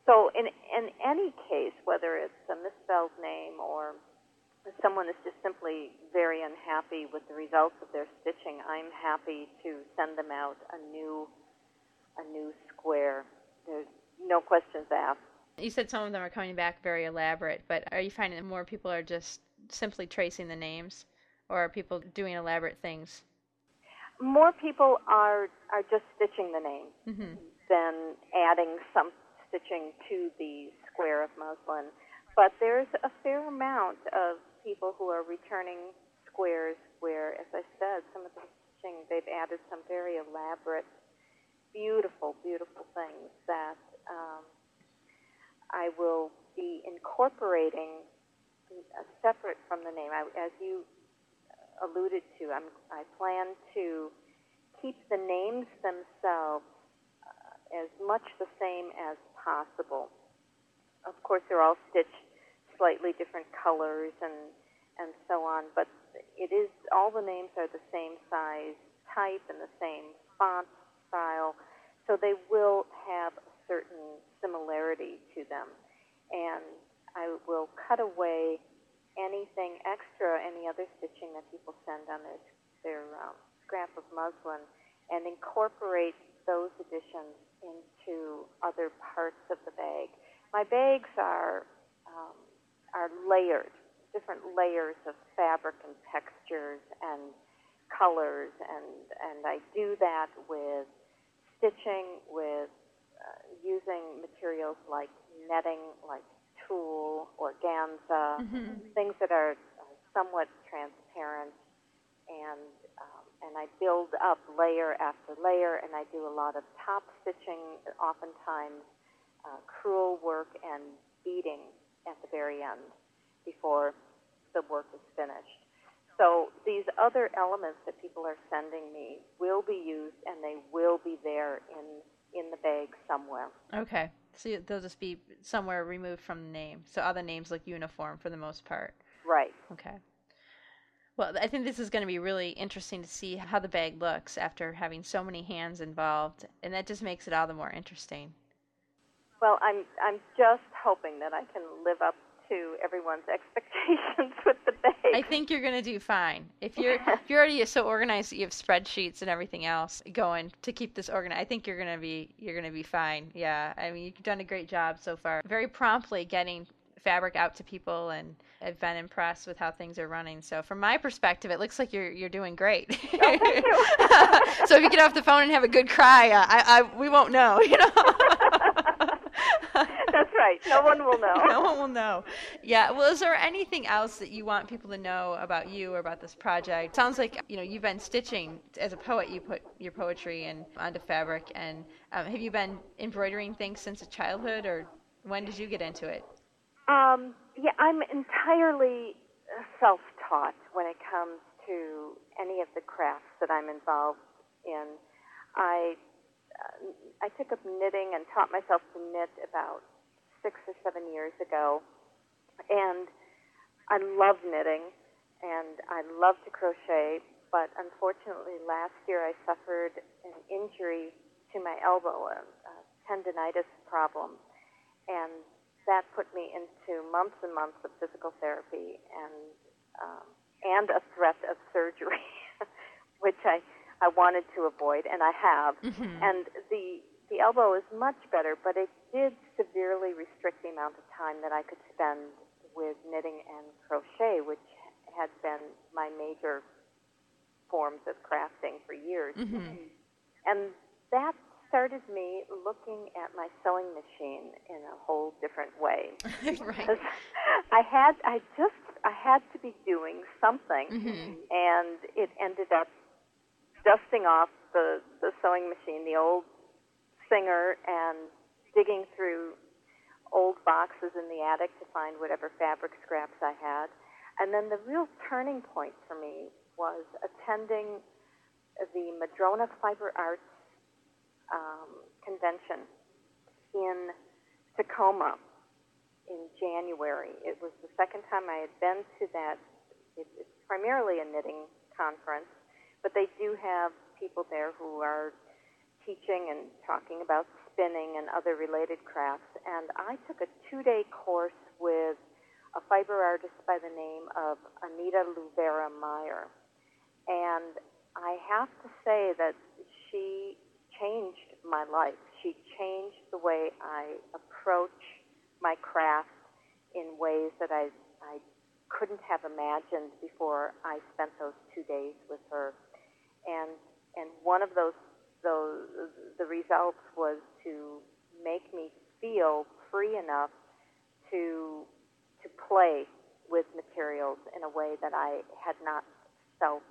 [SPEAKER 2] So in in any case, whether it's a misspelled name or someone is just simply very unhappy with the results of their stitching, I'm happy to send them out a new a new square. There's no questions asked.
[SPEAKER 3] you said some of them are coming back very elaborate but are you finding that more people are just simply tracing the names or are people doing elaborate things
[SPEAKER 2] More people are are just stitching the name.
[SPEAKER 3] mm-hmm.
[SPEAKER 2] Than adding some stitching to the square of muslin. But there's a fair amount of people who are returning squares where, as I said, some of the stitching, they've added some very elaborate, beautiful, beautiful things that um, I will be incorporating uh, separate from the name. I, as you alluded to, I'm, I plan to keep the names themselves as much the same as possible. Of course, they're all stitched slightly different colors and and so on, but it is all the names are the same size type and the same font style, so they will have a certain similarity to them. And I will cut away anything extra, any other stitching that people send on their their um, scrap of muslin, and incorporate those additions into other parts of the bag. My bags are um, are layered, different layers of fabric and textures and colors, and and I do that with stitching, with uh, using materials like netting, like tulle, organza,
[SPEAKER 3] Mm-hmm.
[SPEAKER 2] things that are somewhat transparent, and and I build up layer after layer, and I do a lot of top stitching, oftentimes uh, crewel work and beading at the very end before the work is finished. So these other elements that people are sending me will be used, and they will be there in in the bag somewhere.
[SPEAKER 3] Okay. So they'll just be somewhere removed from the name. So all the names look uniform for the most part.
[SPEAKER 2] Right.
[SPEAKER 3] Okay. Well, I think this is going to be really interesting to see how the bag looks after having so many hands involved, and that just makes it all the more interesting.
[SPEAKER 2] Well, I'm I'm just hoping that I can live up to everyone's (laughs) expectations with the bag.
[SPEAKER 3] I think you're going to do fine. If you're if you're already so organized that you have spreadsheets and everything else going to keep this organized, I think you're going to be you're going to be fine. Yeah. I mean, you've done a great job so far. Very promptly getting fabric out to people and I've been impressed with how things are running. So from my perspective, it looks like you're you're doing great. (laughs) so if you get off the phone and have a good cry, uh, I, I we won't know, you know. (laughs)
[SPEAKER 2] That's right. No one will know. (laughs)
[SPEAKER 3] no one will know. Yeah. Well, is there anything else that you want people to know about you or about this project? Sounds like you know you've been stitching as a poet. You put your poetry and onto fabric, and um, have you been embroidering things since childhood, or when did you get into it?
[SPEAKER 2] Um, yeah, I'm entirely uh, self-taught when it comes to any of the crafts that I'm involved in. I uh, I took up knitting and taught myself to knit about six or seven years ago, and I love knitting and I love to crochet. But unfortunately, last year I suffered an injury to my elbow, a, a tendonitis problem, and that put me into months and months of physical therapy and um, and a threat of surgery, (laughs) which I I wanted to avoid, and I have.
[SPEAKER 3] Mm-hmm.
[SPEAKER 2] And the the elbow is much better, but it did severely restrict the amount of time that I could spend with knitting and crochet, which had been my major forms of crafting for years.
[SPEAKER 3] Mm-hmm.
[SPEAKER 2] And that started me looking at my sewing machine in a whole different way. (laughs)
[SPEAKER 3] right.
[SPEAKER 2] I had, I just, I had to be doing something,
[SPEAKER 3] Mhm.
[SPEAKER 2] and it ended up dusting off the the sewing machine, the old Singer, and digging through old boxes in the attic to find whatever fabric scraps I had. And then the real turning point for me was attending the Madrona Fiber Arts um, convention in Tacoma in January. It was the second time I had been to that. It, it's primarily a knitting conference, but they do have people there who are teaching and talking about spinning and other related crafts. And I took a two day course with a fiber artist by the name of Anita Luvera Mayer. And I have to say that she changed my life. She changed the way I approach my craft in ways that I, I couldn't have imagined before I spent those two days with her. And, and one of those, those, the results was to make me feel free enough to, to play with materials in a way that I had not felt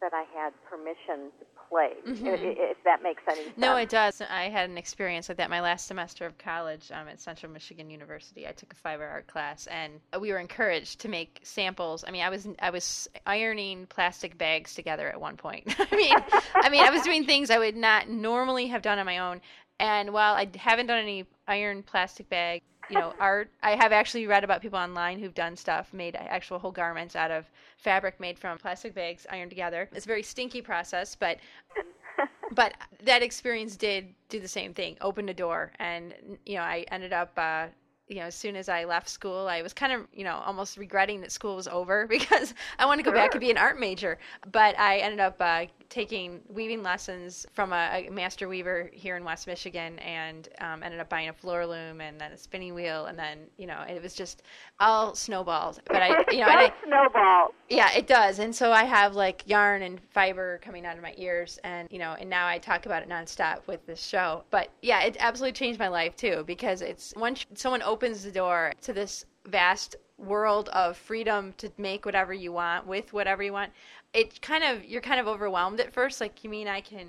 [SPEAKER 2] that I had permission to play, i- i- if that makes any sense.
[SPEAKER 3] No, it does. I had an experience like that my last semester of college um, at Central Michigan University. I took a fiber art class, and we were encouraged to make samples. I mean, I was I was ironing plastic bags together at one point. (laughs) I mean, I mean, I was doing things I would not normally have done on my own. And while I haven't done any iron plastic bag, you know, art, I have actually read about people online who've done stuff, made actual whole garments out of fabric made from plastic bags ironed together. It's a very stinky process, but (laughs) but that experience did do the same thing opened a door and you know i ended up uh you know as soon as i left school i was kind of you know almost regretting that school was over (laughs) because i wanted to go back and be an art major but i ended up uh, taking weaving lessons from a, a master weaver here in west michigan and um, ended up buying a floor loom and then a spinning wheel and then you know it was just all snowballed. but i you know (laughs) I,
[SPEAKER 2] snowball.
[SPEAKER 3] yeah, it does. And so I have like yarn and fiber coming out of my ears and you know, and now I talk about it nonstop with this show. But yeah, it absolutely changed my life too because it's once someone opens the door to this vast world of freedom to make whatever you want with whatever you want, it kind of you're kind of overwhelmed at first like you mean I can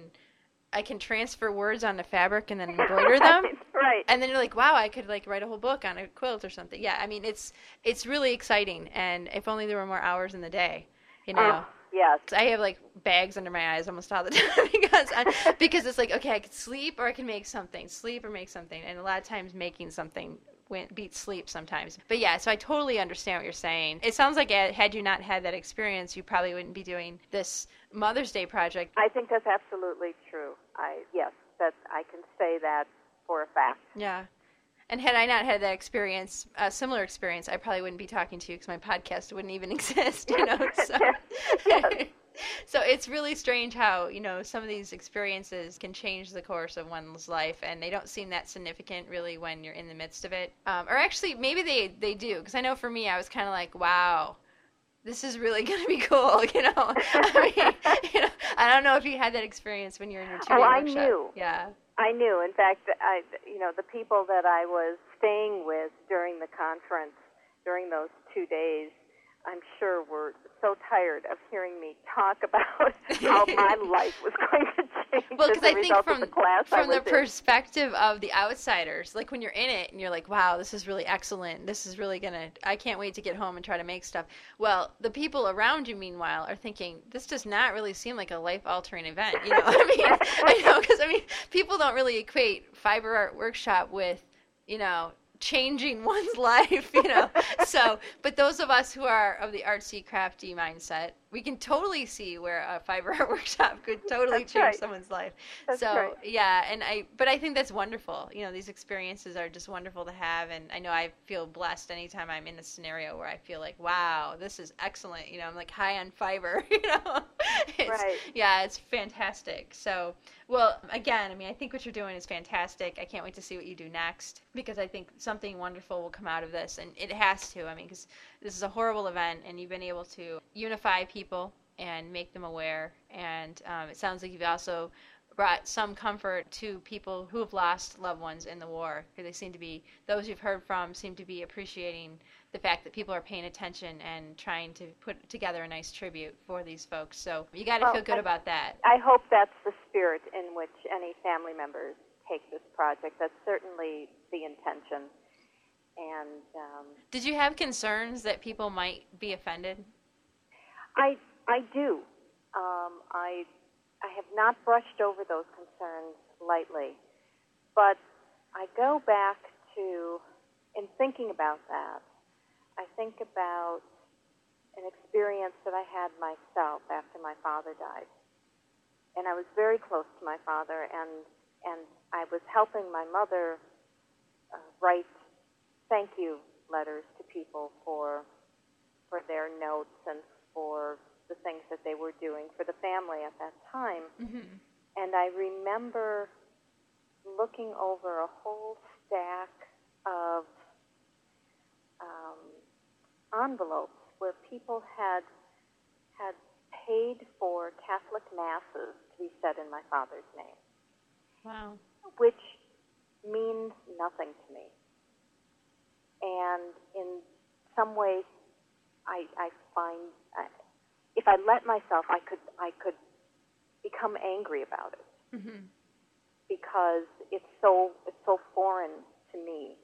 [SPEAKER 3] I can transfer words onto fabric and then embroider (laughs) them?
[SPEAKER 2] Right,
[SPEAKER 3] and then you're like wow i could like write a whole book on a quilt or something. Yeah i mean it's it's really exciting and if only there were more hours in the day you oh, know?
[SPEAKER 2] Oh, yes.
[SPEAKER 3] i have like bags under my eyes almost all the (laughs) time because I, because it's like okay i could sleep or i can make something sleep or make something and a lot of times making something went beats sleep sometimes but yeah so i totally understand what you're saying it sounds like had you not had that experience you probably wouldn't be doing this mother's day project
[SPEAKER 2] I think that's absolutely true. I yes, that I can say that for a fact.
[SPEAKER 3] Yeah. And had I not had that experience, a similar experience, I probably wouldn't be talking to you because my podcast wouldn't even (laughs) exist, you know. So, (laughs)
[SPEAKER 2] Yes.
[SPEAKER 3] So it's really strange how you know some of these experiences can change the course of one's life, and they don't seem that significant really when you're in the midst of it. Um, or actually, maybe they they do because I know for me, I was kind of like, wow. This is really (laughs) going to be cool, (laughs) you know. (laughs) I mean, you know, I don't know if you had that experience when you were in your two-day
[SPEAKER 2] Oh, I
[SPEAKER 3] workshop.
[SPEAKER 2] knew.
[SPEAKER 3] Yeah.
[SPEAKER 2] I knew. In fact, I you know the people that I was staying with during the conference during those two days, I'm sure, were so tired of hearing me talk about (laughs) how my life was going to change
[SPEAKER 3] well,
[SPEAKER 2] a
[SPEAKER 3] I think from
[SPEAKER 2] the class
[SPEAKER 3] from the
[SPEAKER 2] was in.
[SPEAKER 3] perspective of the outsiders, like when you're in it and you're like, "Wow, this is really excellent. This is really gonna. I can't wait to get home and try to make stuff." Well, the people around you, meanwhile, are thinking, "This does not really seem like a life-altering event." You know, I mean, (laughs) I know because I mean, people don't really equate fiber art workshop with, you know, changing (laughs) one's life, you know. so, but those of us who are of the artsy, crafty mindset, we can totally see where a fiber (laughs) art workshop could totally
[SPEAKER 2] That's
[SPEAKER 3] change
[SPEAKER 2] right.
[SPEAKER 3] someone's life.
[SPEAKER 2] That's
[SPEAKER 3] so,
[SPEAKER 2] right.
[SPEAKER 3] yeah, and I, but I think that's wonderful. You know, these experiences are just wonderful to have, and I know I feel blessed anytime I'm in a scenario where I feel like, wow, this is excellent. You know, I'm like high on fiber. (laughs) You know, (laughs) it's,
[SPEAKER 2] Right.
[SPEAKER 3] yeah, it's fantastic. So, well, again, I mean, I think what you're doing is fantastic. I can't wait to see what you do next because I think something wonderful will come out of this, and it has to. I mean, because this is a horrible event, and you've been able to unify people and make them aware. And um, it sounds like you've also brought some comfort to people who have lost loved ones in the war. Because they seem to be those you've heard from seem to be appreciating the fact that people are paying attention and trying to put together a nice tribute for these folks. So you got to
[SPEAKER 2] Well,
[SPEAKER 3] feel good
[SPEAKER 2] I-
[SPEAKER 3] about that.
[SPEAKER 2] I hope that's the spirit in which any family members take this project. That's certainly the intention. And um,
[SPEAKER 3] Did you have concerns that people might be offended?
[SPEAKER 2] I I do. Um, I I have not brushed over those concerns lightly, but I go back to in thinking about that. I think about an experience that I had myself after my father died, and I was very close to my father, and and I was helping my mother uh, write thank you letters to people for for their notes and for the things that they were doing for the family at that time.
[SPEAKER 3] Mm-hmm.
[SPEAKER 2] And I remember looking over a whole stack of um, envelopes where people had had paid for Catholic masses to be said in my father's name,
[SPEAKER 3] Wow.
[SPEAKER 2] which means nothing to me. And in some ways, I, I find I, if I let myself, I could I could become angry about it
[SPEAKER 3] Mm-hmm.
[SPEAKER 2] because it's so it's so foreign to me.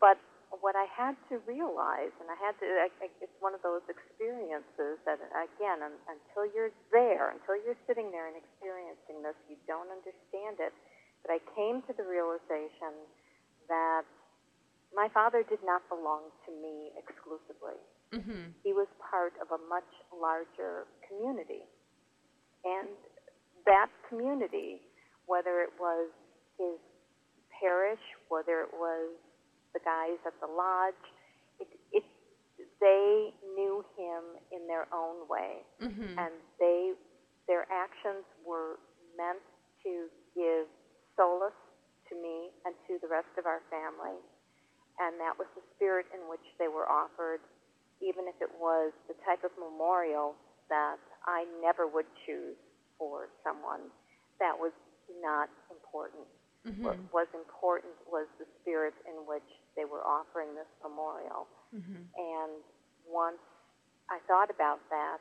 [SPEAKER 2] But what I had to realize, and I had to, I, I, it's one of those experiences that, again, un, until you're there, until you're sitting there and experiencing this, you don't understand it. But I came to the realization that my father did not belong to me exclusively
[SPEAKER 3] Mm-hmm.
[SPEAKER 2] he was part of a much larger community. And that community, whether it was his parish, whether it was the guys at the lodge, it, it, they knew him in their own way.
[SPEAKER 3] Mm-hmm.
[SPEAKER 2] And they, their actions were meant to give solace to me and to the rest of our family. And that was the spirit in which they were offered even if it was the type of memorial that I never would choose for someone, that was not important.
[SPEAKER 3] Mm-hmm.
[SPEAKER 2] What was important was the spirit in which they were offering this memorial.
[SPEAKER 3] Mm-hmm.
[SPEAKER 2] And once I thought about that,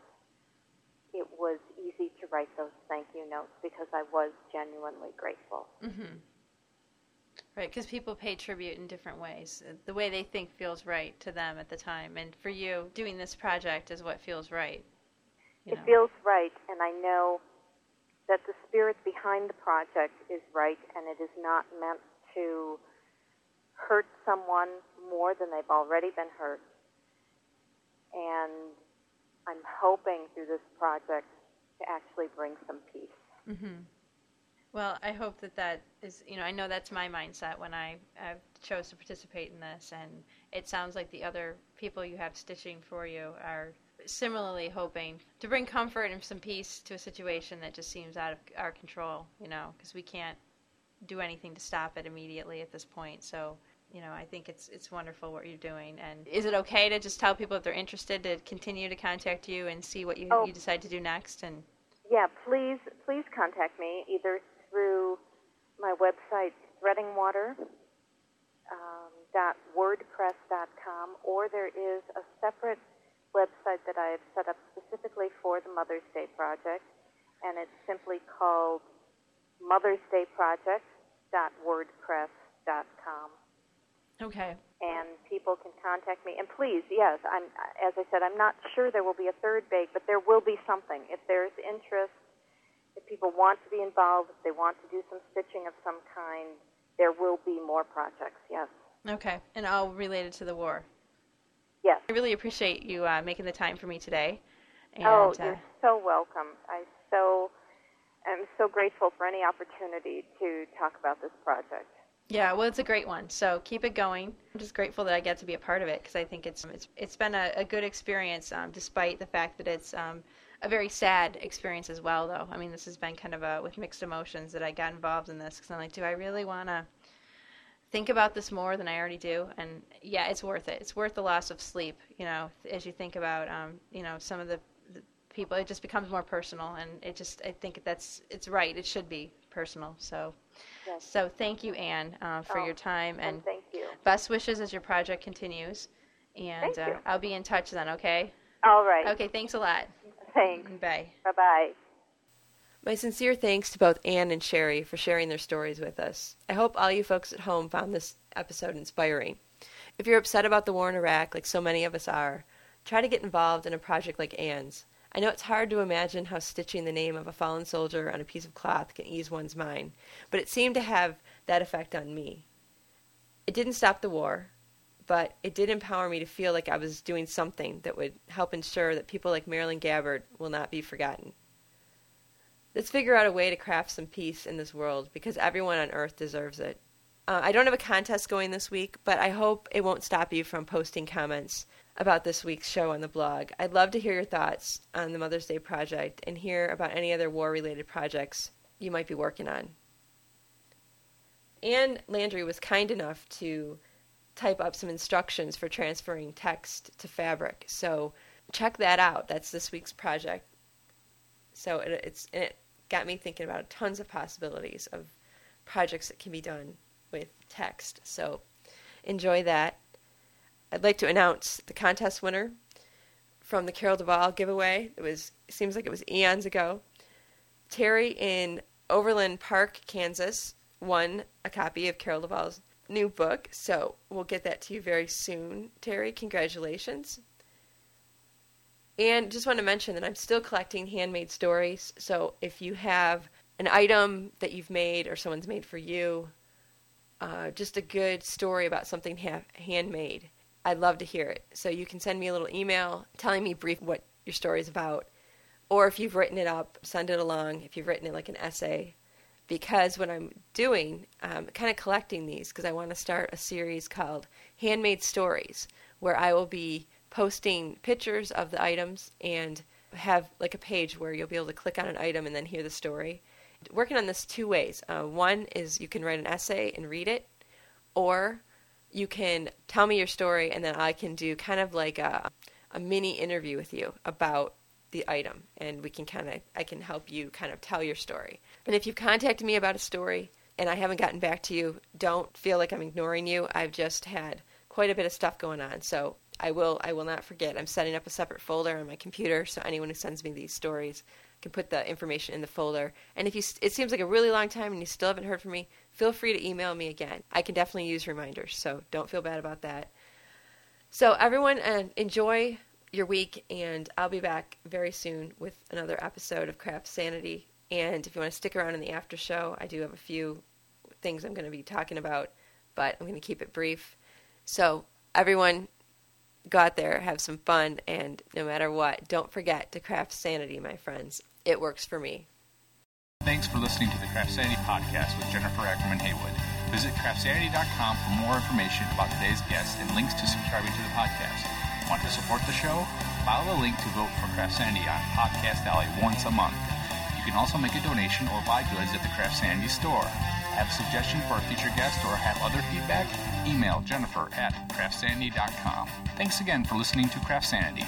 [SPEAKER 2] it was easy to write those thank you notes because I was genuinely grateful.
[SPEAKER 3] Mm-hmm. Right, because people pay tribute in different ways. Uh, The way they think feels right to them at the time, and for you, doing this project is what feels right. you
[SPEAKER 2] It
[SPEAKER 3] know.
[SPEAKER 2] feels right, and I know that the spirit behind the project is right, and it is not meant to hurt someone more than they've already been hurt. And I'm hoping through this project to actually bring some peace.
[SPEAKER 3] Mm-hmm. Well, I hope that that is, you know, I know that's my mindset when I, I chose to participate in this, and it sounds like the other people you have stitching for you are similarly hoping to bring comfort and some peace to a situation that just seems out of our control, you know, because we can't do anything to stop it immediately at this point. So, you know, I think it's it's wonderful what you're doing. And is it okay to just tell people if they're interested to continue to contact you and see what you,
[SPEAKER 2] Oh.
[SPEAKER 3] you decide to do next? And
[SPEAKER 2] Yeah, please, please contact me either my website, threadingwater.wordpress.com, Um, or there is a separate website that I have set up specifically for the Mother's Day Project, and it's simply called mother's mothersdayproject.wordpress.com.
[SPEAKER 3] Okay.
[SPEAKER 2] And people can contact me. And please, yes, I'm as I said, I'm not sure there will be a third bake, but there will be something. If there's interest, if people want to be involved, if they want to do some stitching of some kind, there will be more projects. Yes.
[SPEAKER 3] Okay, and all related to the war.
[SPEAKER 2] Yes.
[SPEAKER 3] I really appreciate you uh, making the time for me today. And,
[SPEAKER 2] oh,
[SPEAKER 3] uh,
[SPEAKER 2] you're so welcome. I so am so grateful for any opportunity to talk about this project.
[SPEAKER 3] Yeah, well, it's a great one. So keep it going. I'm just grateful that I get to be a part of it because I think it's it's it's been a, a good experience, um, despite the fact that it's um, a very sad experience as well. Though I mean, this has been kind of a with mixed emotions that I got involved in this because I'm like, do I really want to think about this more than I already do? And yeah, it's worth it. It's worth the loss of sleep. You know, as you think about um, you know some of the, the people, it just becomes more personal, and it just I think that's it's right. It should be personal. So.
[SPEAKER 2] Yes.
[SPEAKER 3] So thank you, Anne, uh, for
[SPEAKER 2] Oh,
[SPEAKER 3] your time, and,
[SPEAKER 2] And thank you.
[SPEAKER 3] best wishes as your project continues. And uh, I'll be in touch then. Okay.
[SPEAKER 2] All right.
[SPEAKER 3] Okay. Thanks a lot.
[SPEAKER 2] Thanks.
[SPEAKER 3] Bye.
[SPEAKER 2] Bye bye.
[SPEAKER 1] My sincere thanks to both Anne and Sherri for sharing their stories with us. I hope all you folks at home found this episode inspiring. If you're upset about the war in Iraq, like so many of us are, try to get involved in a project like Anne's. I know it's hard to imagine how stitching the name of a fallen soldier on a piece of cloth can ease one's mind, but it seemed to have that effect on me. It didn't stop the war, but it did empower me to feel like I was doing something that would help ensure that people like Marilyn Gabbard will not be forgotten. Let's figure out a way to craft some peace in this world because everyone on earth deserves it. Uh, I don't have a contest going this week, but I hope it won't stop you from posting comments about this week's show on the blog. I'd love to hear your thoughts on the Mother's Day project and hear about any other war related projects you might be working on. Anne Landre was kind enough to type up some instructions for transferring text to fabric. So check that out. That's this week's project. So it, it's and it got me thinking about tons of possibilities of projects that can be done with text. So enjoy that. I'd like to announce the contest winner from the Carol Duvall giveaway. It was it seems like it was eons ago. Terry in Overland Park, Kansas, won a copy of Carol Duvall's new book. So we'll get that to you very soon. Terry, congratulations. And just want to mention that I'm still collecting handmade stories. So if you have an item that you've made or someone's made for you, uh, just a good story about something ha- handmade, I'd love to hear it. So you can send me a little email telling me brief what your story is about. Or if you've written it up, send it along. If you've written it like an essay, because what I'm doing, um, kind of collecting these, because I want to start a series called Handmade Stories, where I will be posting pictures of the items and have like a page where you'll be able to click on an item and then hear the story. Working on this two ways. Uh, one is you can write an essay and read it, or you can tell me your story and then I can do kind of like a, a mini interview with you about the item and we can kind of I can help you kind of tell your story. And if you've contacted me about a story and I haven't gotten back to you, don't feel like I'm ignoring you. I've just had quite a bit of stuff going on. So I will I will not forget. I'm setting up a separate folder on my computer so anyone who sends me these stories can put the information in the folder. And if you it seems like a really long time and you still haven't heard from me, feel free to email me again. I can definitely use reminders, so don't feel bad about that. So everyone uh, enjoy your week, and I'll be back very soon with another episode of Craft Sanity. And if you want to stick around in the after show, I do have a few things I'm going to be talking about, but I'm going to keep it brief. So everyone, go out there, have some fun, and no matter what, don't forget to craft sanity, my friends. It works for me.
[SPEAKER 6] Thanks for listening to the Craft Sanity podcast with Jennifer Ackerman Haywood. Visit craftsanity.com for more information about today's guest and links to subscribing to the podcast. Want to support the show? Follow the link to vote for Craft Sanity on Podcast Alley once a month. You can also make a donation or buy goods at the Craft Sanity store. Have a suggestion for a future guest or have other feedback? Email Jennifer at craftsanity.com. Thanks again for listening to Craft Sanity.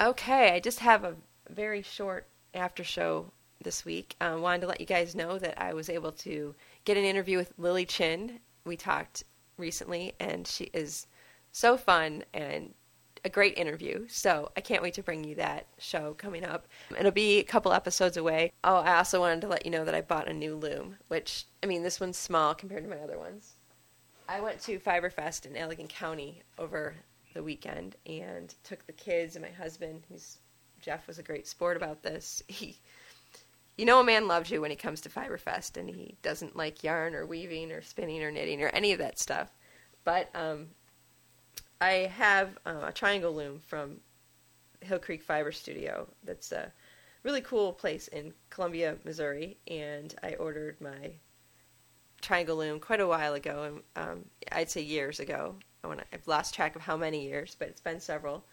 [SPEAKER 1] Okay, I just have a very short after show this week. I uh, wanted to let you guys know that I was able to get an interview with Lily Chin. We talked recently, and she is so fun and a great interview. So I can't wait to bring you that show coming up. It'll be a couple episodes away. Oh, I also wanted to let you know that I bought a new loom, which, I mean, this one's small compared to my other ones. I went to Fiberfest in Allegan County over the weekend and took the kids and my husband, who's Jeff was a great sport about this. (laughs) He you know a man loves you when he comes to Fiberfest and he doesn't like yarn or weaving or spinning or knitting or any of that stuff. But um, I have uh, a triangle loom from Hill Creek Fiber Studio. That's a really cool place in Columbia, Missouri, and I ordered my triangle loom quite a while ago. Um, I'd say years ago. I I've lost track of how many years, but it's been several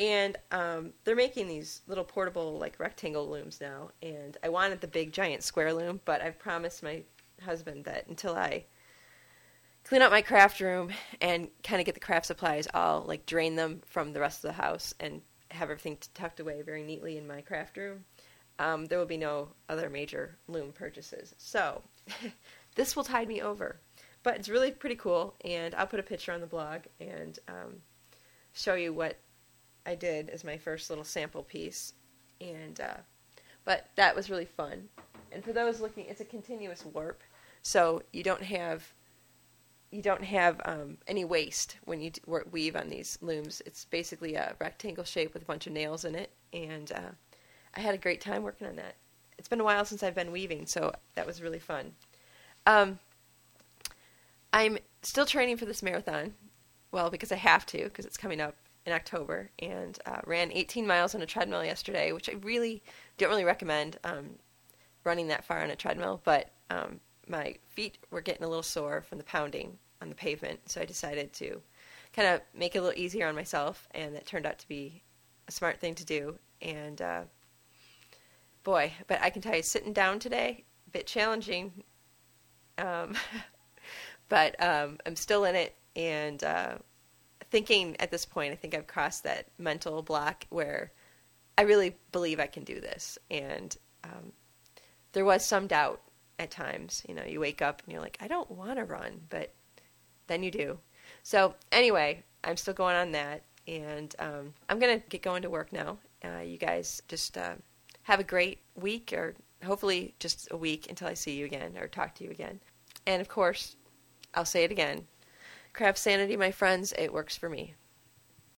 [SPEAKER 1] and um, they're making these little portable like rectangle looms now. And i wanted the big giant square loom but i've promised my husband that until i clean up my craft room and kind of get the craft supplies i'll like drain them from the rest of the house and have everything tucked away very neatly in my craft room. Um, there will be no other major loom purchases. So (laughs) this will tide me over. But it's really pretty cool and i'll put a picture on the blog and um, show you what I did as my first little sample piece, and uh, but that was really fun. And for those looking, it's a continuous warp, so you don't have you don't have um, any waste when you weave on these looms. It's basically a rectangle shape with a bunch of nails in it, and uh, I had a great time working on that. It's been a while since I've been weaving, so that was really fun. Um, I'm still training for this marathon. Well, because I have to, because it's coming up in October and uh, ran 18 miles on a treadmill yesterday, which I really don't really recommend um, running that far on a treadmill, but um, my feet were getting a little sore from the pounding on the pavement, so I decided to kind of make it a little easier on myself, and that turned out to be a smart thing to do. And uh, boy, but I can tell you, sitting down today, a bit challenging, um, (laughs) but um, I'm still in it, and uh, thinking at this point, I think I've crossed that mental block where I really believe I can do this. And um, there was some doubt at times. You know, you wake up and you're like, I don't want to run, but then you do. So anyway, I'm still going on that, and um, I'm gonna get going to work now. Uh, you guys just uh, have a great week, or hopefully just a week until I see you again or talk to you again. And of course, I'll say it again CraftSanity, my friends, it works for me.